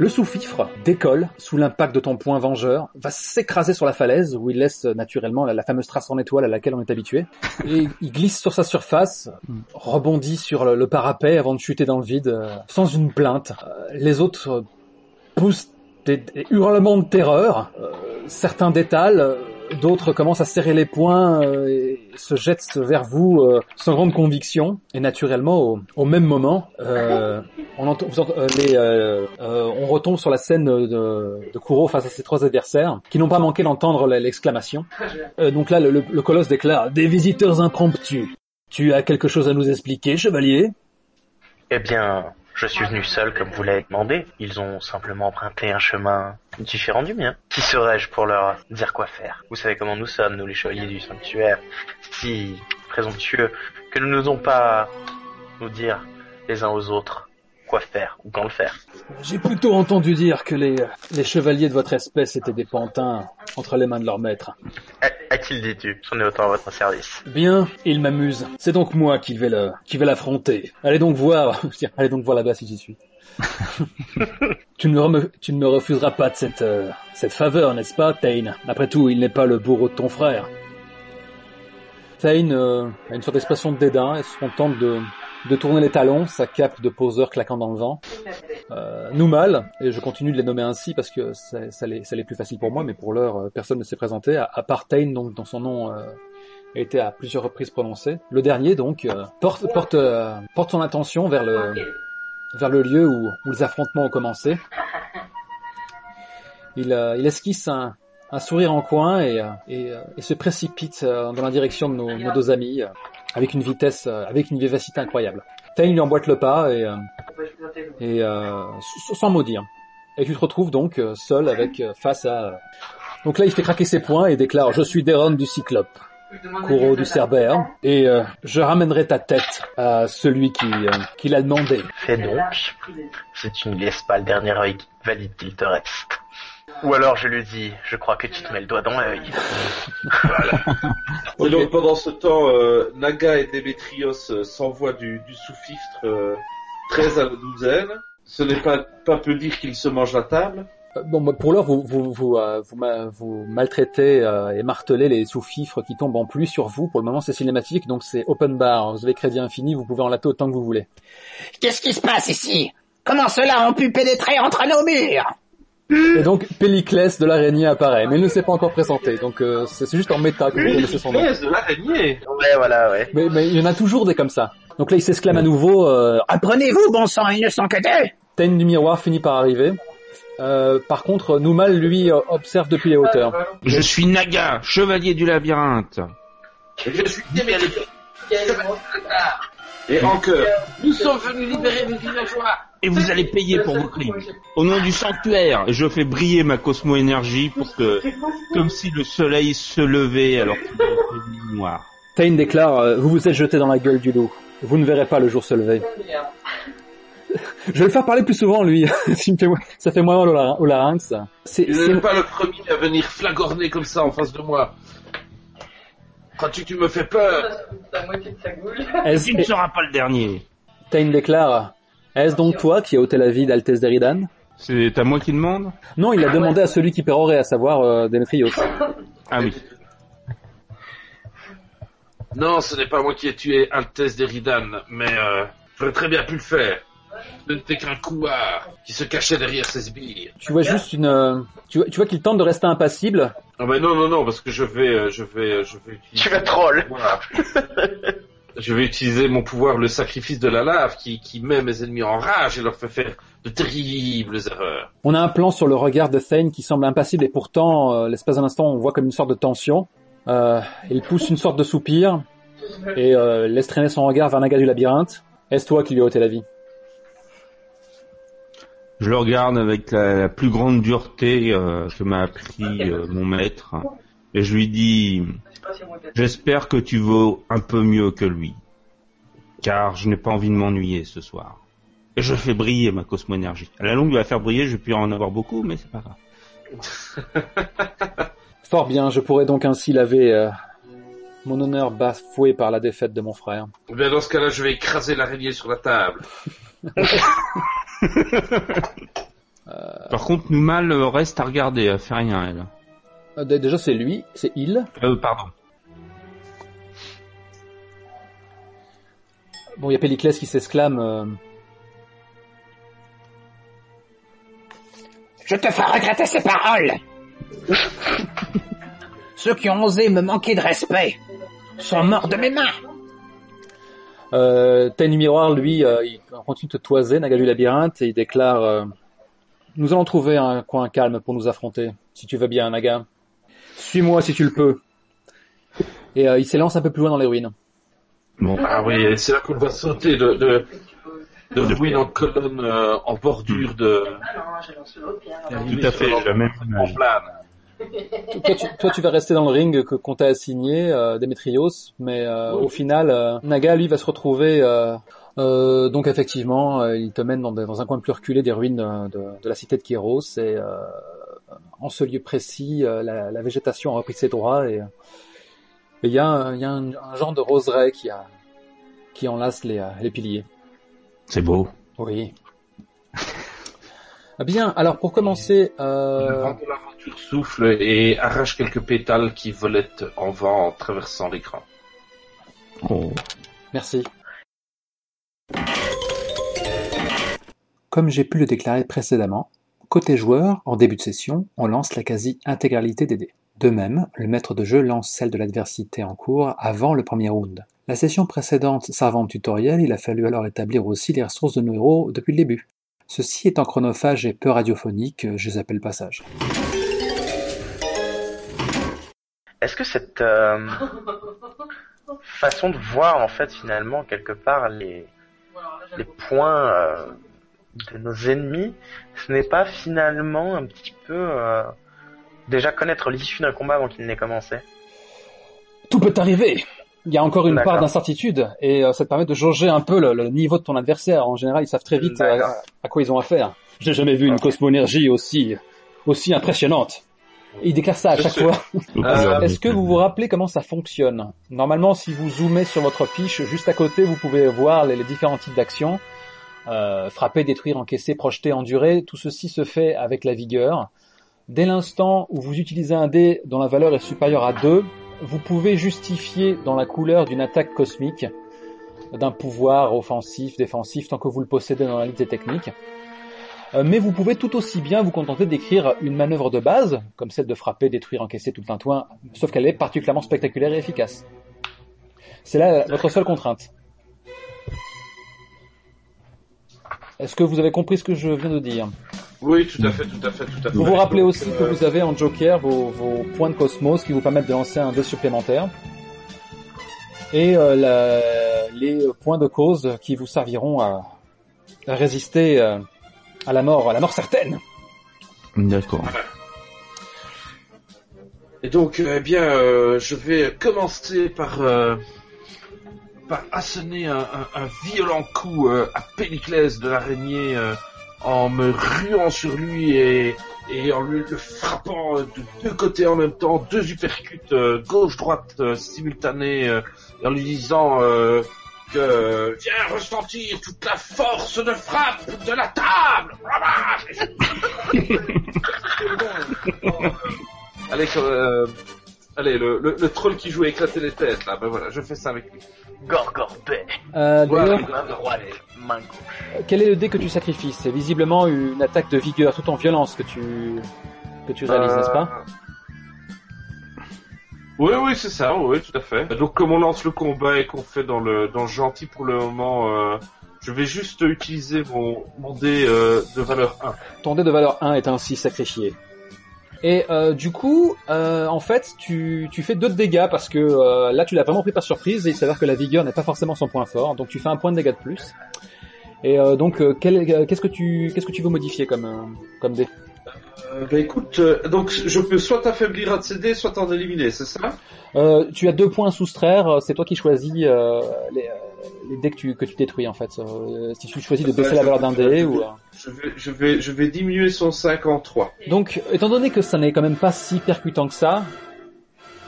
le sous-fifre décolle sous l'impact de ton point vengeur, va s'écraser sur la falaise où il laisse naturellement la, fameuse trace en étoile à laquelle on est habitué. Et il glisse sur sa surface, rebondit sur le, parapet avant de chuter dans le vide euh, sans une plainte. Euh, les autres poussent des, hurlements de terreur. Euh, certains détalent, d'autres commencent à serrer les poings euh, et se jettent vers vous euh, sans grande conviction. Et naturellement, au, même moment, euh, on, on retombe sur la scène de, de Kuro face à ses trois adversaires, qui n'ont pas manqué d'entendre l'exclamation. Donc là, le- le colosse déclare « Des visiteurs impromptus. Tu as quelque chose à nous expliquer, chevalier? Eh bien, je suis venu seul comme vous l'avez demandé. Ils ont simplement emprunté un chemin différent du mien. Qui serais-je pour leur dire quoi faire? Vous savez comment nous sommes, nous les chevaliers du sanctuaire, si présomptueux que nous n'osons pas nous dire les uns aux autres quoi faire ou quand le faire. J'ai plutôt entendu dire que les, les chevaliers de votre espèce étaient des pantins entre les mains de leur maître. Qui le dis-tu J'en ai autant à votre service? Bien, il m'amuse. C'est donc moi qui vais le, qui vais l'affronter. Allez donc voir, [laughs] allez donc voir là-bas si j'y suis. [laughs] tu, ne me reme- tu ne me refuseras pas de cette, euh, cette faveur, n'est-ce pas, Tain Après tout, il n'est pas le bourreau de ton frère. Tain euh, a une sorte d'expression de dédain et se contente de, de tourner les talons, sa cape de poseur claquant dans le vent. Euh, Noumal, et je continue de les nommer ainsi parce que ça, ça, l'est, plus facile pour moi, mais pour l'heure, euh, personne ne s'est présenté, à, donc dont son nom euh, a été à plusieurs reprises prononcé. Le dernier, donc, euh, porte, porte, euh, porte son attention vers le, vers le lieu où, où les affrontements ont commencé. Il, il esquisse un, un sourire en coin et, et, se précipite dans la direction de nos, nos deux amis avec une vitesse, euh, avec une vivacité incroyable. Tain lui emboîte le pas et, euh, et euh, sans mot. Et tu te retrouves donc euh, seul avec face à. Donc là, il fait craquer ses poings et déclare "Je suis Déron du Cyclope, Kouro du Cerbère, et je ramènerai ta tête à celui qui euh, qui l'a demandé." Fais donc, si tu ne laisses pas le dernier œil valide qu'il te reste. Ou alors je lui dis, je crois que tu te mets le doigt dans l'œil. [laughs] Et donc pendant ce temps, euh, Naga et Démétrios euh, s'envoient du, du sous-fifre euh, 13 à la douzaine. Ce n'est pas, pas peu dire qu'ils se mangent la table. Euh, Bon, bah, pour l'heure, vous vous vous, euh, vous, ma- vous maltraitez euh, et martelez les sous-fifres qui tombent en pluie sur vous. Pour le moment, c'est cinématique, donc c'est open bar. Vous avez crédit infini, vous pouvez en latter autant que vous voulez. Qu'est-ce qui se passe ici? Comment cela ont pu pénétrer entre nos murs? Et donc, Péliclès de l'araignée apparaît, mais il ne s'est pas encore présenté. Donc, euh, c'est juste en méta que vous connaissez son nom. Péliclès de l'araignée Ouais, voilà, ouais. Mais, mais il y en a toujours des comme ça. Donc là, il s'exclame à nouveau. Euh, Apprenez-vous, bon sang, sont que deux Taine du miroir finit par arriver. Euh, par contre, Noumal, lui, observe depuis les hauteurs. Je suis Naga, chevalier du labyrinthe. Et je suis. Et en cœur. Nous sommes venus libérer les villageois. Et vous allez payer pour vos crimes. Au nom du sanctuaire, je fais briller ma cosmo-énergie pour que, comme si le soleil se levait alors qu'il était noir. Taine déclare euh, Vous vous êtes jeté dans la gueule du loup. Vous ne verrez pas le jour se lever. Je vais le faire parler plus souvent, lui. [laughs] Ça fait- moins mal au, lar- au larynx. C'est, c'est- pas le premier à venir flagorner comme ça en face de moi. Crois-tu que tu me fais peur La moitié de sa goule. est-ce- Tu ne seras pas le dernier. Taine déclare Est-ce donc toi qui as ôté la vie d'Altès Deridan? C'est à moi qui demande? Non, il a demandé à celui qui pérorait, à savoir euh, Démétrios. Ah oui. Non, ce n'est pas moi qui ai tué Altesse Deridan, mais euh, j'aurais très bien pu le faire. Ce n'était qu'un couard qui se cachait derrière ses sbires. Tu vois juste une... euh, Tu vois, tu vois qu'il tente de rester impassible? Ah ben non, non, non, parce que je vais, euh, je vais, euh, je vais utiliser... Tu vas troll. Voilà. [laughs] je vais utiliser mon pouvoir, le sacrifice de la lave, qui, qui met mes ennemis en rage et leur fait faire de terribles erreurs. On a un plan sur le regard de Thane qui semble impassible et pourtant, euh, l'espace d'un instant, on voit comme une sorte de tension. Euh, il pousse une sorte de soupir et euh, laisse traîner son regard vers Naga du labyrinthe. Est-ce toi qui lui as ôté la vie? Je le regarde avec la, la plus grande dureté euh, que m'a appris euh, mon maître et je lui dis J'espère que tu vaux un peu mieux que lui, car je n'ai pas envie de m'ennuyer ce soir. Et je fais briller ma cosmoénergie. À la longue, il va faire briller, je vais en avoir beaucoup, mais c'est pas grave. [laughs] Fort bien, je pourrais donc ainsi laver euh, mon honneur bafoué par la défaite de mon frère. Eh Bien, dans ce cas-là, je vais écraser l'araignée sur la table. [laughs] Par contre, Numal euh, reste à regarder, elle fait rien, elle. Euh, dé- déjà c'est lui, c'est il. Euh, pardon. Bon, il y a Péliclès qui s'exclame. euh, Je te ferai regretter ces paroles. [laughs] Ceux qui ont osé me manquer de respect sont morts de mes mains. Euh, Taine du Miroir, lui, euh, il continue de te toiser, Naga du Labyrinthe, et il déclare euh, Nous allons trouver un coin calme pour nous affronter, si tu veux bien, Naga. Suis-moi si tu le peux. Et euh, il s'élance un peu plus loin dans les ruines. Bon, Ah oui, c'est là qu'on va sauter de, de, de ruine en colonne euh, en bordure de... tout à fait, j'ai la même en plane. Toi tu, toi, tu vas rester dans le ring que qu'on t'a assigné, euh, Démétrios, mais euh, au final, euh, Naga, lui, va se retrouver... euh, euh, donc effectivement, euh, il te mène dans, un coin plus reculé des ruines de, de- de la cité de Kéros, et euh, en ce lieu précis, euh, la, la végétation a repris ses droits, et il y a, un, il y a un, un genre de roseraie qui, a, qui enlace les, les piliers. C'est beau. Oui. [laughs] Bien, alors pour commencer... Euh... vent de l'aventure souffle et arrache quelques pétales qui volettent en vent en traversant l'écran. Oh. Merci. Comme j'ai pu le déclarer précédemment, côté joueur, en début de session, on lance la quasi-intégralité des dés. De même, le maître de jeu lance celle de l'adversité en cours avant le premier round. La session précédente servant de tutoriel, il a fallu alors établir aussi les ressources de nos héros depuis le début. Ceci étant chronophage et peu radiophonique, je les appelle passage. Est-ce que cette euh, [laughs] façon de voir en fait finalement quelque part les, les points euh, de nos ennemis, ce n'est pas finalement un petit peu euh, déjà connaître l'issue d'un combat avant qu'il n'ait commencé? Tout peut arriver. Il y a encore une part d'incertitude et euh, ça te permet de jauger un peu le, le niveau de ton adversaire. En général, ils savent très vite à quoi ils ont affaire. J'ai jamais vu une aussi aussi impressionnante. Il déclare ça à chaque fois. Euh, Est-ce que vous vous rappelez comment ça fonctionne? Normalement, si vous zoomez sur votre fiche, juste à côté, vous pouvez voir les, les différents types d'actions. Euh, frapper, détruire, encaisser, projeter, endurer. Tout ceci se fait avec la vigueur. Dès l'instant où vous utilisez un dé dont la valeur est supérieure à 2, vous pouvez justifier dans la couleur d'une attaque cosmique, d'un pouvoir offensif, défensif, tant que vous le possédez dans la liste des techniques. Euh, Mais vous pouvez tout aussi bien vous contenter d'écrire une manœuvre de base, comme celle de frapper, détruire, encaisser tout le tintouin, sauf qu'elle est particulièrement spectaculaire et efficace. C'est là votre seule contrainte. Est-ce que vous avez compris ce que je viens de dire? Oui, tout à fait, tout à fait, tout à fait. Vous vous rappelez aussi que euh, vous avez en joker vos, vos points de cosmos qui vous permettent de lancer un dé supplémentaire. Et euh, la- les points de cause qui vous serviront à, à résister euh, à la mort, à la mort certaine. D'accord. Et donc, euh, eh bien, euh, je vais commencer par, euh, par asséner un, un- un violent coup euh, à Péliclès de l'araignée euh, en me ruant sur lui et, et en lui le frappant de deux côtés en même temps, deux uppercuts euh, gauche-droite euh, simultanés, euh, et en lui disant euh, que viens ressentir toute la force de frappe de la table. [laughs] Allez, euh, allez, le, le, le troll qui joue à éclater les têtes, là, ben voilà, je fais ça avec lui. Gorgorpé, Euh, Voilà. d'ailleurs, main droite, main gauche. quel est le dé que tu sacrifies C'est visiblement une attaque de vigueur, tout en violence que tu que tu réalises, Euh, n'est-ce pas? Oui, oui, c'est ça, oui, tout à fait. Donc, comme on lance le combat et qu'on fait dans le, dans le gentil pour le moment, euh, je vais juste utiliser mon, mon dé euh, de valeur 1. Ton dé de valeur 1 est ainsi sacrifié. Et euh, du coup, euh, en fait, tu, tu fais deux de dégâts parce que euh, là, tu l'as vraiment pris par surprise et il s'avère que la vigueur n'est pas forcément son point fort, donc tu fais un point de dégâts de plus. Et euh, donc, euh, euh, qu'est-ce que tu qu'est-ce que tu veux modifier comme euh, comme dé? Euh, bah écoute, euh, donc je peux soit t'affaiblir un de ces dés, soit t'en éliminer, c'est ça? Euh, Tu as deux points à soustraire. C'est toi qui choisis les, les dés que tu que tu détruis en fait. Si tu choisis de baisser la valeur d'un dé ou. Je vais, je vais, je vais diminuer son 5 en 3. Donc, étant donné que ça n'est quand même pas si percutant que ça,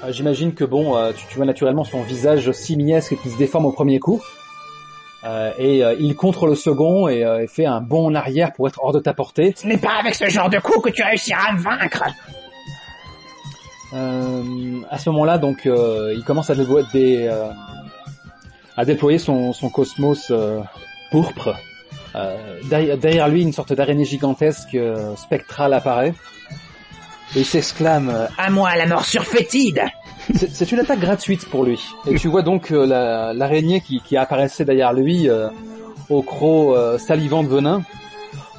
j'imagine que bon, tu, tu vois naturellement son visage simiesque qui se déforme au premier coup, Euh, et euh, il contre le second et, euh, et fait un bond en arrière pour être hors de ta portée. Ce n'est pas avec ce genre de coup que tu réussiras à me vaincre. Euh, à ce moment-là, donc, il commence à, dévo- des, à déployer son, son cosmos pourpre. Derrière, lui, une sorte d'araignée gigantesque spectrale apparaît. Et il s'exclame euh, À moi la morsure fétide. C'est une attaque gratuite pour lui. Et tu vois donc euh, la- l'araignée qui, qui apparaissait derrière lui, euh, au croc euh, salivant de venin,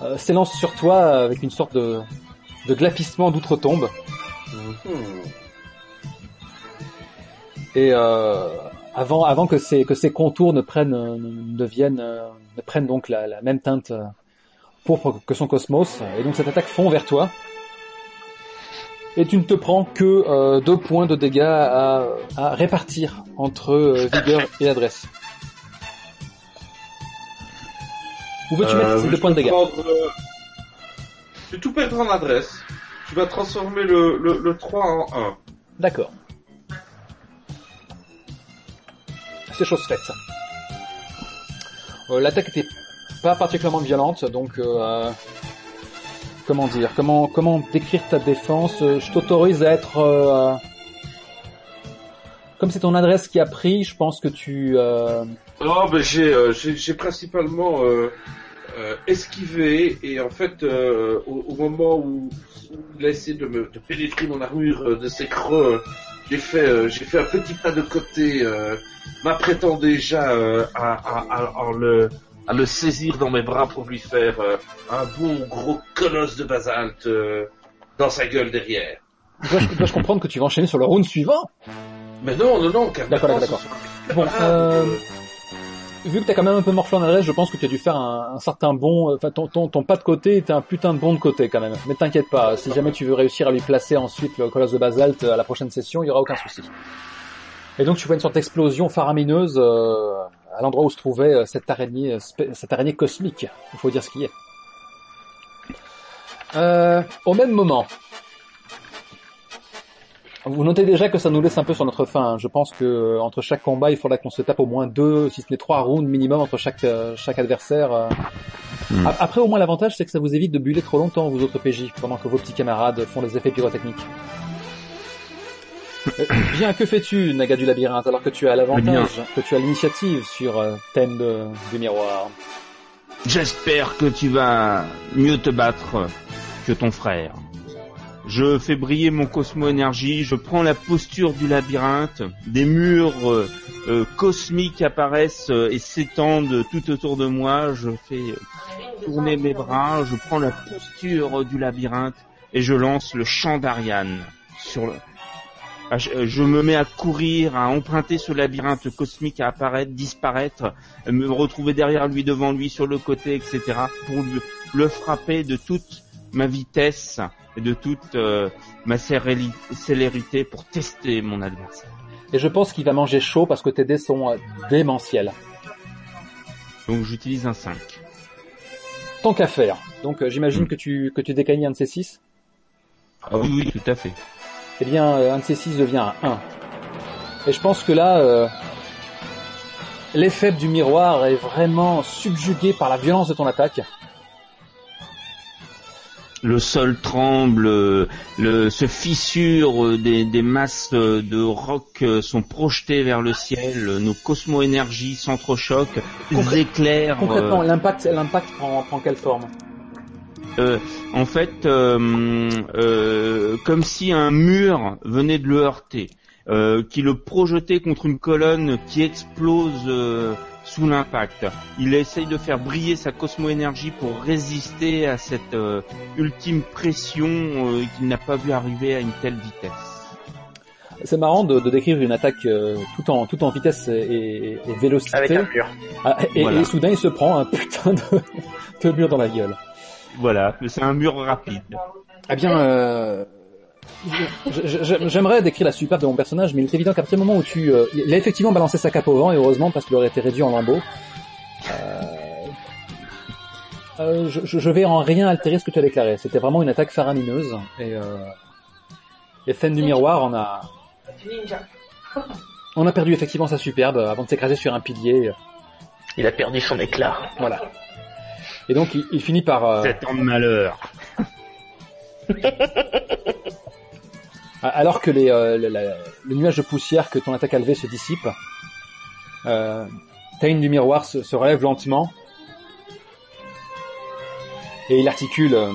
euh, s'élance sur toi avec une sorte de, de glapissement d'outre-tombe. Et euh, avant, avant que ses, que ses contours ne prennent, ne deviennent, ne prennent donc la, la même teinte pourpre que son cosmos, et donc cette attaque fond vers toi. Et tu ne te prends que euh, deux points de dégâts à, à répartir entre euh, vigueur et adresse. Où veux-tu mettre ces deux points de dégâts? prendre, euh, Je vais tout perdre en adresse. Tu vas transformer le, le, le 3 en 1. D'accord. C'est chose faite. Euh, L'attaque était pas particulièrement violente, donc euh, comment dire, comment comment décrire ta défense Euh, Je t'autorise à être euh, comme c'est ton adresse qui a pris, je pense que tu euh, Non, mais j'ai, euh, j'ai, principalement esquivé et en fait, au, moment où, il a essayé de me pénétrer mon armure de ses creux, j'ai fait, j'ai fait un petit pas de côté, m'apprêtant déjà à, à, à le à le saisir dans mes bras pour lui faire euh, un bon gros colosse de basalte euh, dans sa gueule derrière. dois-je comprendre que tu vas enchaîner sur le round suivant? Mais non, non, non, car D'accord, d'accord, sont- Bon, Ah, euh, euh, vu que t'as quand même un peu morflé en adresse, je pense que tu as dû faire un, un certain bon, enfin ton, ton, ton pas de côté était un putain de bon de côté quand même. Mais t'inquiète pas, si jamais tu veux réussir à lui placer ensuite le colosse de basalte à la prochaine session, il y aura aucun souci. Et donc tu vois une sorte d'explosion faramineuse euh, à l'endroit où se trouvait euh, cette araignée, euh, cette araignée cosmique. Il faut dire ce qui est. Euh, au même moment, vous notez déjà que ça nous laisse un peu sur notre fin. hein. Je pense que entre chaque combat, il faudra qu'on se tape au moins deux, si ce n'est trois rounds minimum entre chaque chaque adversaire. Hmm. Après, au moins l'avantage, c'est que ça vous évite de buller trop longtemps, vous autres PJ, pendant que vos petits camarades font des effets pyrotechniques. Euh, Bien, que fais-tu, Naga du labyrinthe, alors que tu as l'avantage, que tu as l'initiative sur euh, thème de- du miroir? J'espère que tu vas mieux te battre que ton frère. Je fais briller mon Cosmo Énergie, je prends la posture du labyrinthe, des murs euh, euh, cosmiques apparaissent et s'étendent tout autour de moi, je fais tourner mes bras, je prends la posture du labyrinthe et je lance le chant d'Ariane sur le... Ah, Je, je me mets à courir, à emprunter ce labyrinthe cosmique, à apparaître, disparaître, me retrouver derrière lui, devant lui, sur le côté, etc., pour le, le frapper de toute ma vitesse et de toute euh, ma célérité pour tester mon adversaire. Et je pense qu'il va manger chaud parce que tes dés sont euh, démentiels. Donc j'utilise un 5. Tant qu'à faire. Donc euh, j'imagine Mm. que tu que tu décailles un de ces six? Ah oui, oui, tout à fait. Eh bien, euh, un de ces 6 devient un 1. Et je pense que là, euh, l'effet du miroir est vraiment subjugué par la violence de ton attaque. Le sol tremble, le, se fissure, euh, des, des masses de roc sont projetées vers le ciel, nos cosmo-énergies s'entrechoquent, Concrè- éclairs. Concrètement, l'impact, l'impact prend, prend quelle forme? Euh, en fait, euh, euh, comme si un mur venait de le heurter, euh, qui le projetait contre une colonne qui explose euh, sous l'impact. Il essaye de faire briller sa cosmo-énergie pour résister à cette euh, ultime pression euh, qu'il n'a pas vu arriver à une telle vitesse. C'est marrant de, de décrire une attaque euh, tout en tout en vitesse et, et- et vélocité. Avec un mur. Ah, et, Voilà. et soudain, il se prend un putain de, [laughs] de mur dans la gueule. Voilà, c'est un mur rapide. Eh bien, euh, j'aimerais décrire la superbe de mon personnage, mais il est évident qu'à partir du moment où tu... euh, il a effectivement balancé sa cape au vent, et heureusement, parce qu'il aurait été réduit en lambeaux. Euh, euh, je, vais en rien altérer ce que tu as déclaré. C'était vraiment une attaque faramineuse, et... Euh, et Fen du miroir en a... Ninja. On a perdu effectivement sa superbe avant de s'écraser sur un pilier. Il a perdu son éclat. Voilà. Et donc il, il finit par... euh, malheur. Alors que les, euh, le, la- le nuage de poussière que ton attaque a levé se dissipe, euh, Tain du miroir se, se relève lentement et il articule euh,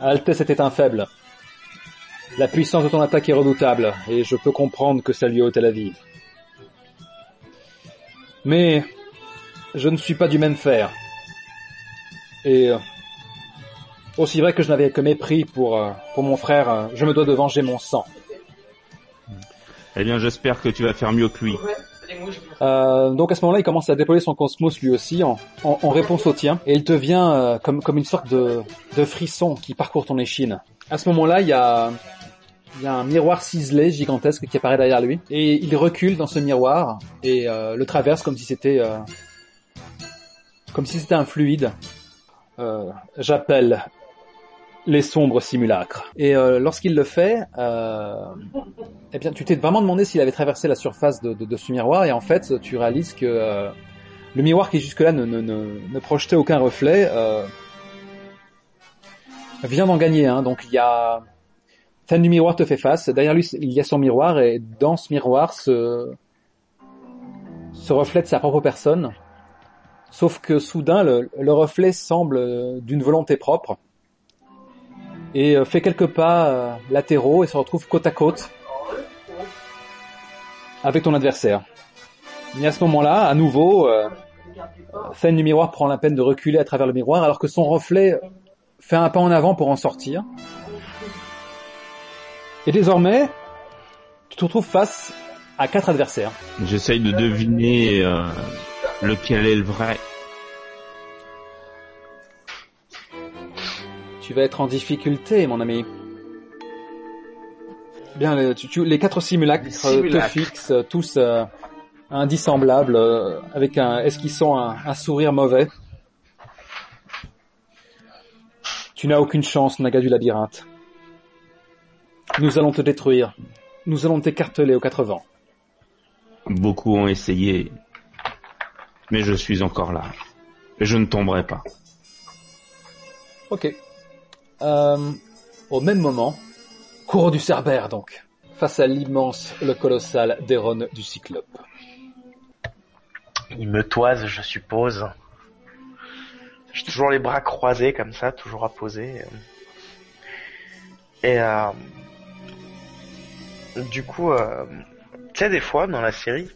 Altesse était un faible. La puissance de ton attaque est redoutable et je peux comprendre que ça lui a ôté la vie. Mais je ne suis pas du même fer. Et euh, aussi vrai que je n'avais que mépris pour, euh, pour mon frère, euh, je me dois de venger mon sang. Eh bien, j'espère que tu vas faire mieux que lui. Euh, donc à ce moment-là, il commence à déployer son cosmos lui aussi en, en, en réponse au tien, et il te vient euh, comme, comme une sorte de, de frisson qui parcourt ton échine. À ce moment-là, il y a, il y a un miroir ciselé gigantesque qui apparaît derrière lui, et il recule dans ce miroir et euh, le traverse comme si c'était euh, comme si c'était un fluide. Euh, J'appelle les sombres simulacres. Et euh, lorsqu'il le fait, euh, eh bien, tu t'es vraiment demandé s'il avait traversé la surface de, ce miroir, et en fait, tu réalises que le miroir qui jusque-là ne, projetait aucun reflet vient d'en gagner un. Donc il y a Fan du miroir te fait face. Derrière lui, il y a son miroir, et dans ce miroir se se reflète sa propre personne. Sauf que soudain, le, le reflet semble euh, d'une volonté propre et euh, fait quelques pas euh, latéraux et se retrouve côte à côte avec ton adversaire. Et à ce moment-là, à nouveau, euh, du miroir prend la peine de reculer à travers le miroir alors que son reflet fait un pas en avant pour en sortir. Et désormais, tu te retrouves face à quatre adversaires. J'essaye de deviner lequel est le vrai? Tu vas être en difficulté, mon ami. Bien, les, tu- tu- les quatre simulacres, Les euh, simulacres. te fixent, euh, tous euh, indissemblables, euh, avec un esquissant un, un sourire mauvais? Tu n'as aucune chance, Naga du labyrinthe. Nous allons te détruire. Nous allons t'écarteler aux quatre vents. Beaucoup ont essayé, mais je suis encore là. Et je ne tomberai pas. Ok. Euh, au même moment, cours du Cerbère donc, face à l'immense, le colossal Déron du Cyclope. Il me toise, je suppose. J'ai toujours les bras croisés comme ça, toujours apposés. Et euh, du coup, euh, tu sais, des fois dans la série,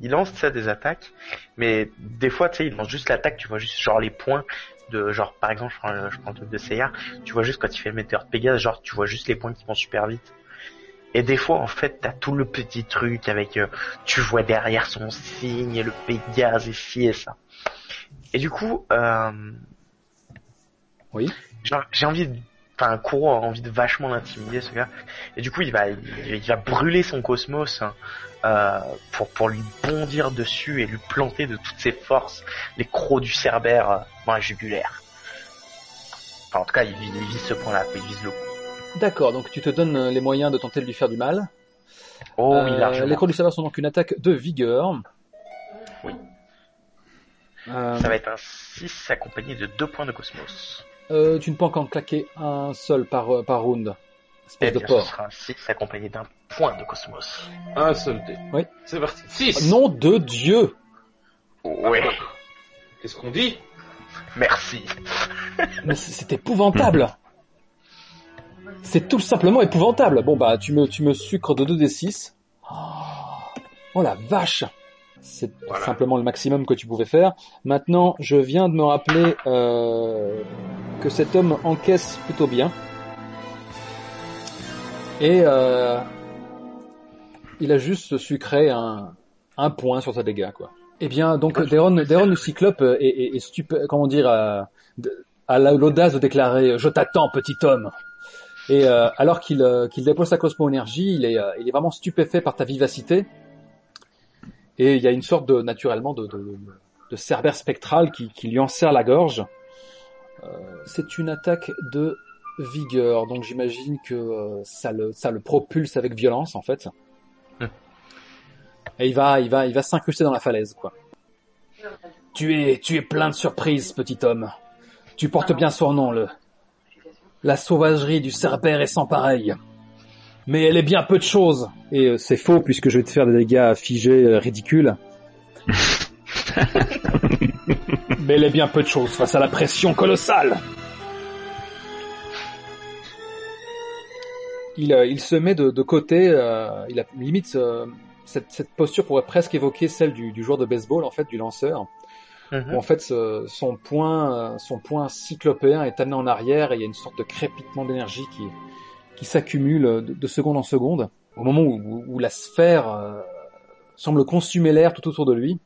il lance sais, des attaques, mais des fois, tu sais, il lance juste l'attaque, tu vois juste genre les points de genre par exemple, je prends, je prends le truc de Seiya, tu vois juste quand il fait le météore de Pégase, genre tu vois juste les points qui vont super vite. Et des fois, en fait, t'as tout le petit truc avec, euh, tu vois derrière son signe, le Pégase et ci et ça. Et du coup, euh, Oui. j'ai envie de, enfin, Kuro a envie de vachement l'intimider, ce gars. Et du coup, il va, il, il va brûler son cosmos, hein, euh, pour, pour lui bondir dessus et lui planter de toutes ses forces les crocs du cerbère euh, dans la jugulaire. Enfin, en tout cas, il, vise- il vise ce point-là, quoi, il vise le. D'accord, donc tu te donnes euh, les moyens de tenter de lui faire du mal. Oh oui, Euh, largement. les crocs du Cerbère sont donc une attaque de vigueur. Oui. Euh, Ça va être un 6 accompagné de 2 points de cosmos. Euh, tu ne peux encore claquer un seul par, euh, par round. Espèce de bien, ce porc. sera un 6 accompagné d'un point de cosmos. Un seul dé. Oui. C'est parti. 6 Nom de Dieu Ouais, Qu'est-ce qu'on dit? Merci. Mais c'est c'est épouvantable C'est tout simplement épouvantable Bon bah, tu me, tu me sucres de 2d6. Oh la vache C'est Voilà. simplement le maximum que tu pouvais faire. Maintenant, je viens de me rappeler euh, que cet homme encaisse plutôt bien. Et euh, il a juste sucré un, un point sur sa dégâts, quoi. Eh bien, donc, Deron, Deron le Cyclope est, est, est stupé, comment dire, à, à la- l'audace de déclarer « Je t'attends, petit homme !» Et euh, alors qu'il euh, dépose sa cosmo-énergie, il est, euh, il est vraiment stupéfait par ta vivacité. Et il y a une sorte de, naturellement, de, de, de cerbère spectral qui, qui lui enserre la gorge. Euh, c'est une attaque de vigueur, donc j'imagine que euh, ça, le, ça le propulse avec violence, en fait. Hmm. Et il va, il va, il va s'incruster dans la falaise, quoi. Tu es, tu es plein de surprises, petit homme. Tu portes bien son nom, le, la sauvagerie du cerbère est sans pareil. Mais elle est bien peu de choses. Et euh, c'est faux puisque je vais te faire des dégâts figés euh, ridicules. [laughs] Mais elle est bien peu de choses face à la pression colossale. Il, euh, il se met de, de côté, euh, il a limite euh, cette, cette posture pourrait presque évoquer celle du, du joueur de baseball en fait, du lanceur. Mhm. Où en fait ce- son point, son point cyclopéen est amené en arrière et il y a une sorte de crépitement d'énergie qui, qui s'accumule de, de seconde en seconde. Au moment où, la sphère euh, semble consumer l'air tout autour de lui,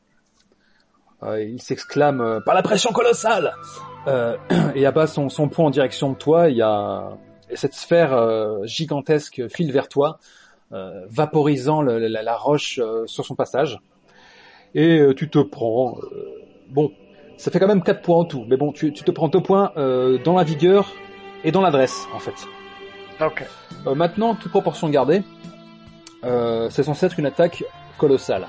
euh, il s'exclame euh, par la pression colossale [clears throat] et abat son, son poing en direction de toi. Il y a et cette sphère gigantesque file vers toi, vaporisant la, roche sur son passage. Et tu te prends Bon, ça fait quand même 4 points en tout, mais bon, tu, tu te prends 2 points dans la vigueur et dans l'adresse, en fait. Ok. Euh, maintenant, toute proportion gardée, euh, c'est censé être une attaque colossale.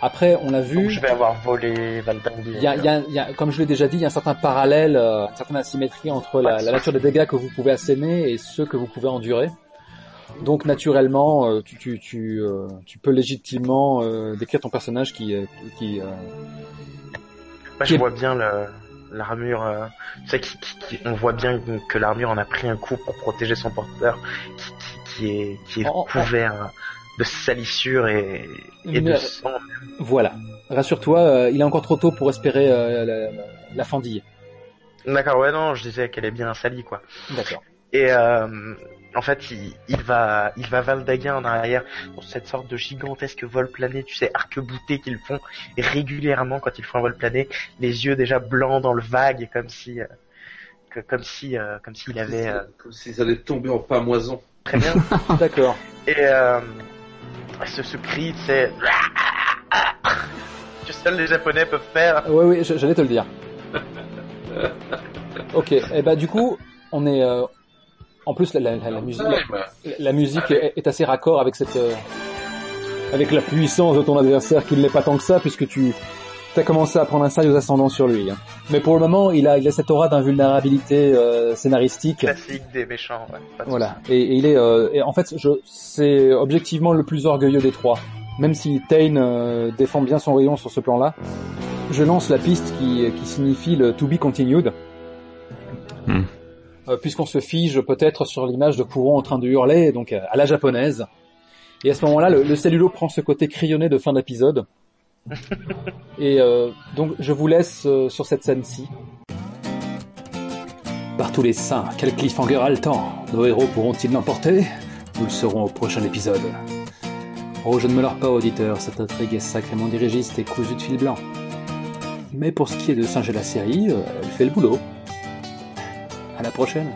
Après, on l'a Donc vu, je vais avoir volé Valdangui. il y a, il y a- il y a- comme je l'ai déjà dit, il y a un certain parallèle, euh, une certaine asymétrie entre la, la nature des dégâts que vous pouvez asséner et ceux que vous pouvez endurer. Donc naturellement, euh, tu, tu, tu, euh, tu peux légitimement décrire ton personnage qui, qui euh, Moi, je vois bien le l'armure. euh, tu sais, qui, qui- qui- on voit bien que l'armure en a pris un coup pour protéger son porteur, qui, qui, est qui est couvert de salissures et, et de sang. Voilà. Rassure-toi, euh, il est encore trop tôt pour espérer euh, la, la, fendille. D'accord, ouais, non, je disais qu'elle est bien salie, quoi. D'accord. Et euh, en fait, il, il va, il va valdaguer en arrière dans cette sorte de gigantesque vol plané, tu sais, arc-bouté qu'ils font régulièrement quand ils font un vol plané, les yeux déjà blancs dans le vague, comme si, euh, que, comme si, euh, comme s'il avait euh, Comme s'ils allaient tomber en pamoison. très bien. [laughs] D'accord. Et euh, ce, ce cri, c'est [laughs] que seuls les Japonais peuvent faire. Oui, oui, j- j'allais te le dire. [laughs] ok. Et bah du coup, on est. en plus, la, la, la, la musique, la, Ouais, la musique est, est assez raccord avec cette, euh, avec la puissance de ton adversaire, qui ne l'est pas tant que ça, puisque tu as commencé à prendre un sérieux ascendant sur lui. hein. Mais pour le moment, il a, il a cette aura d'invulnérabilité euh, scénaristique. Classique des méchants. Ouais, pas de Voilà. Et, et il est, euh, et en fait, c'est objectivement le plus orgueilleux des trois. Même si Tain euh, défend bien son rayon sur ce plan-là, je lance la piste qui, qui signifie le to be continued. Hmm. Euh, Puisqu'on se fige peut-être sur l'image de Couron en train de hurler, donc euh, à la japonaise. Et à ce moment-là, le, le cellulo prend ce côté crayonné de fin d'épisode. [laughs] et euh, donc, je vous laisse euh, sur cette scène-ci. Par tous les saints, quel cliffhanger haletant Nos héros pourront-ils l'emporter? Nous le saurons au prochain épisode. Oh, je ne me leurre pas, auditeur, cette intrigue est sacrément dirigiste et cousue de fil blanc. Mais pour ce qui est de singer la série, euh, elle fait le boulot. La prochaine.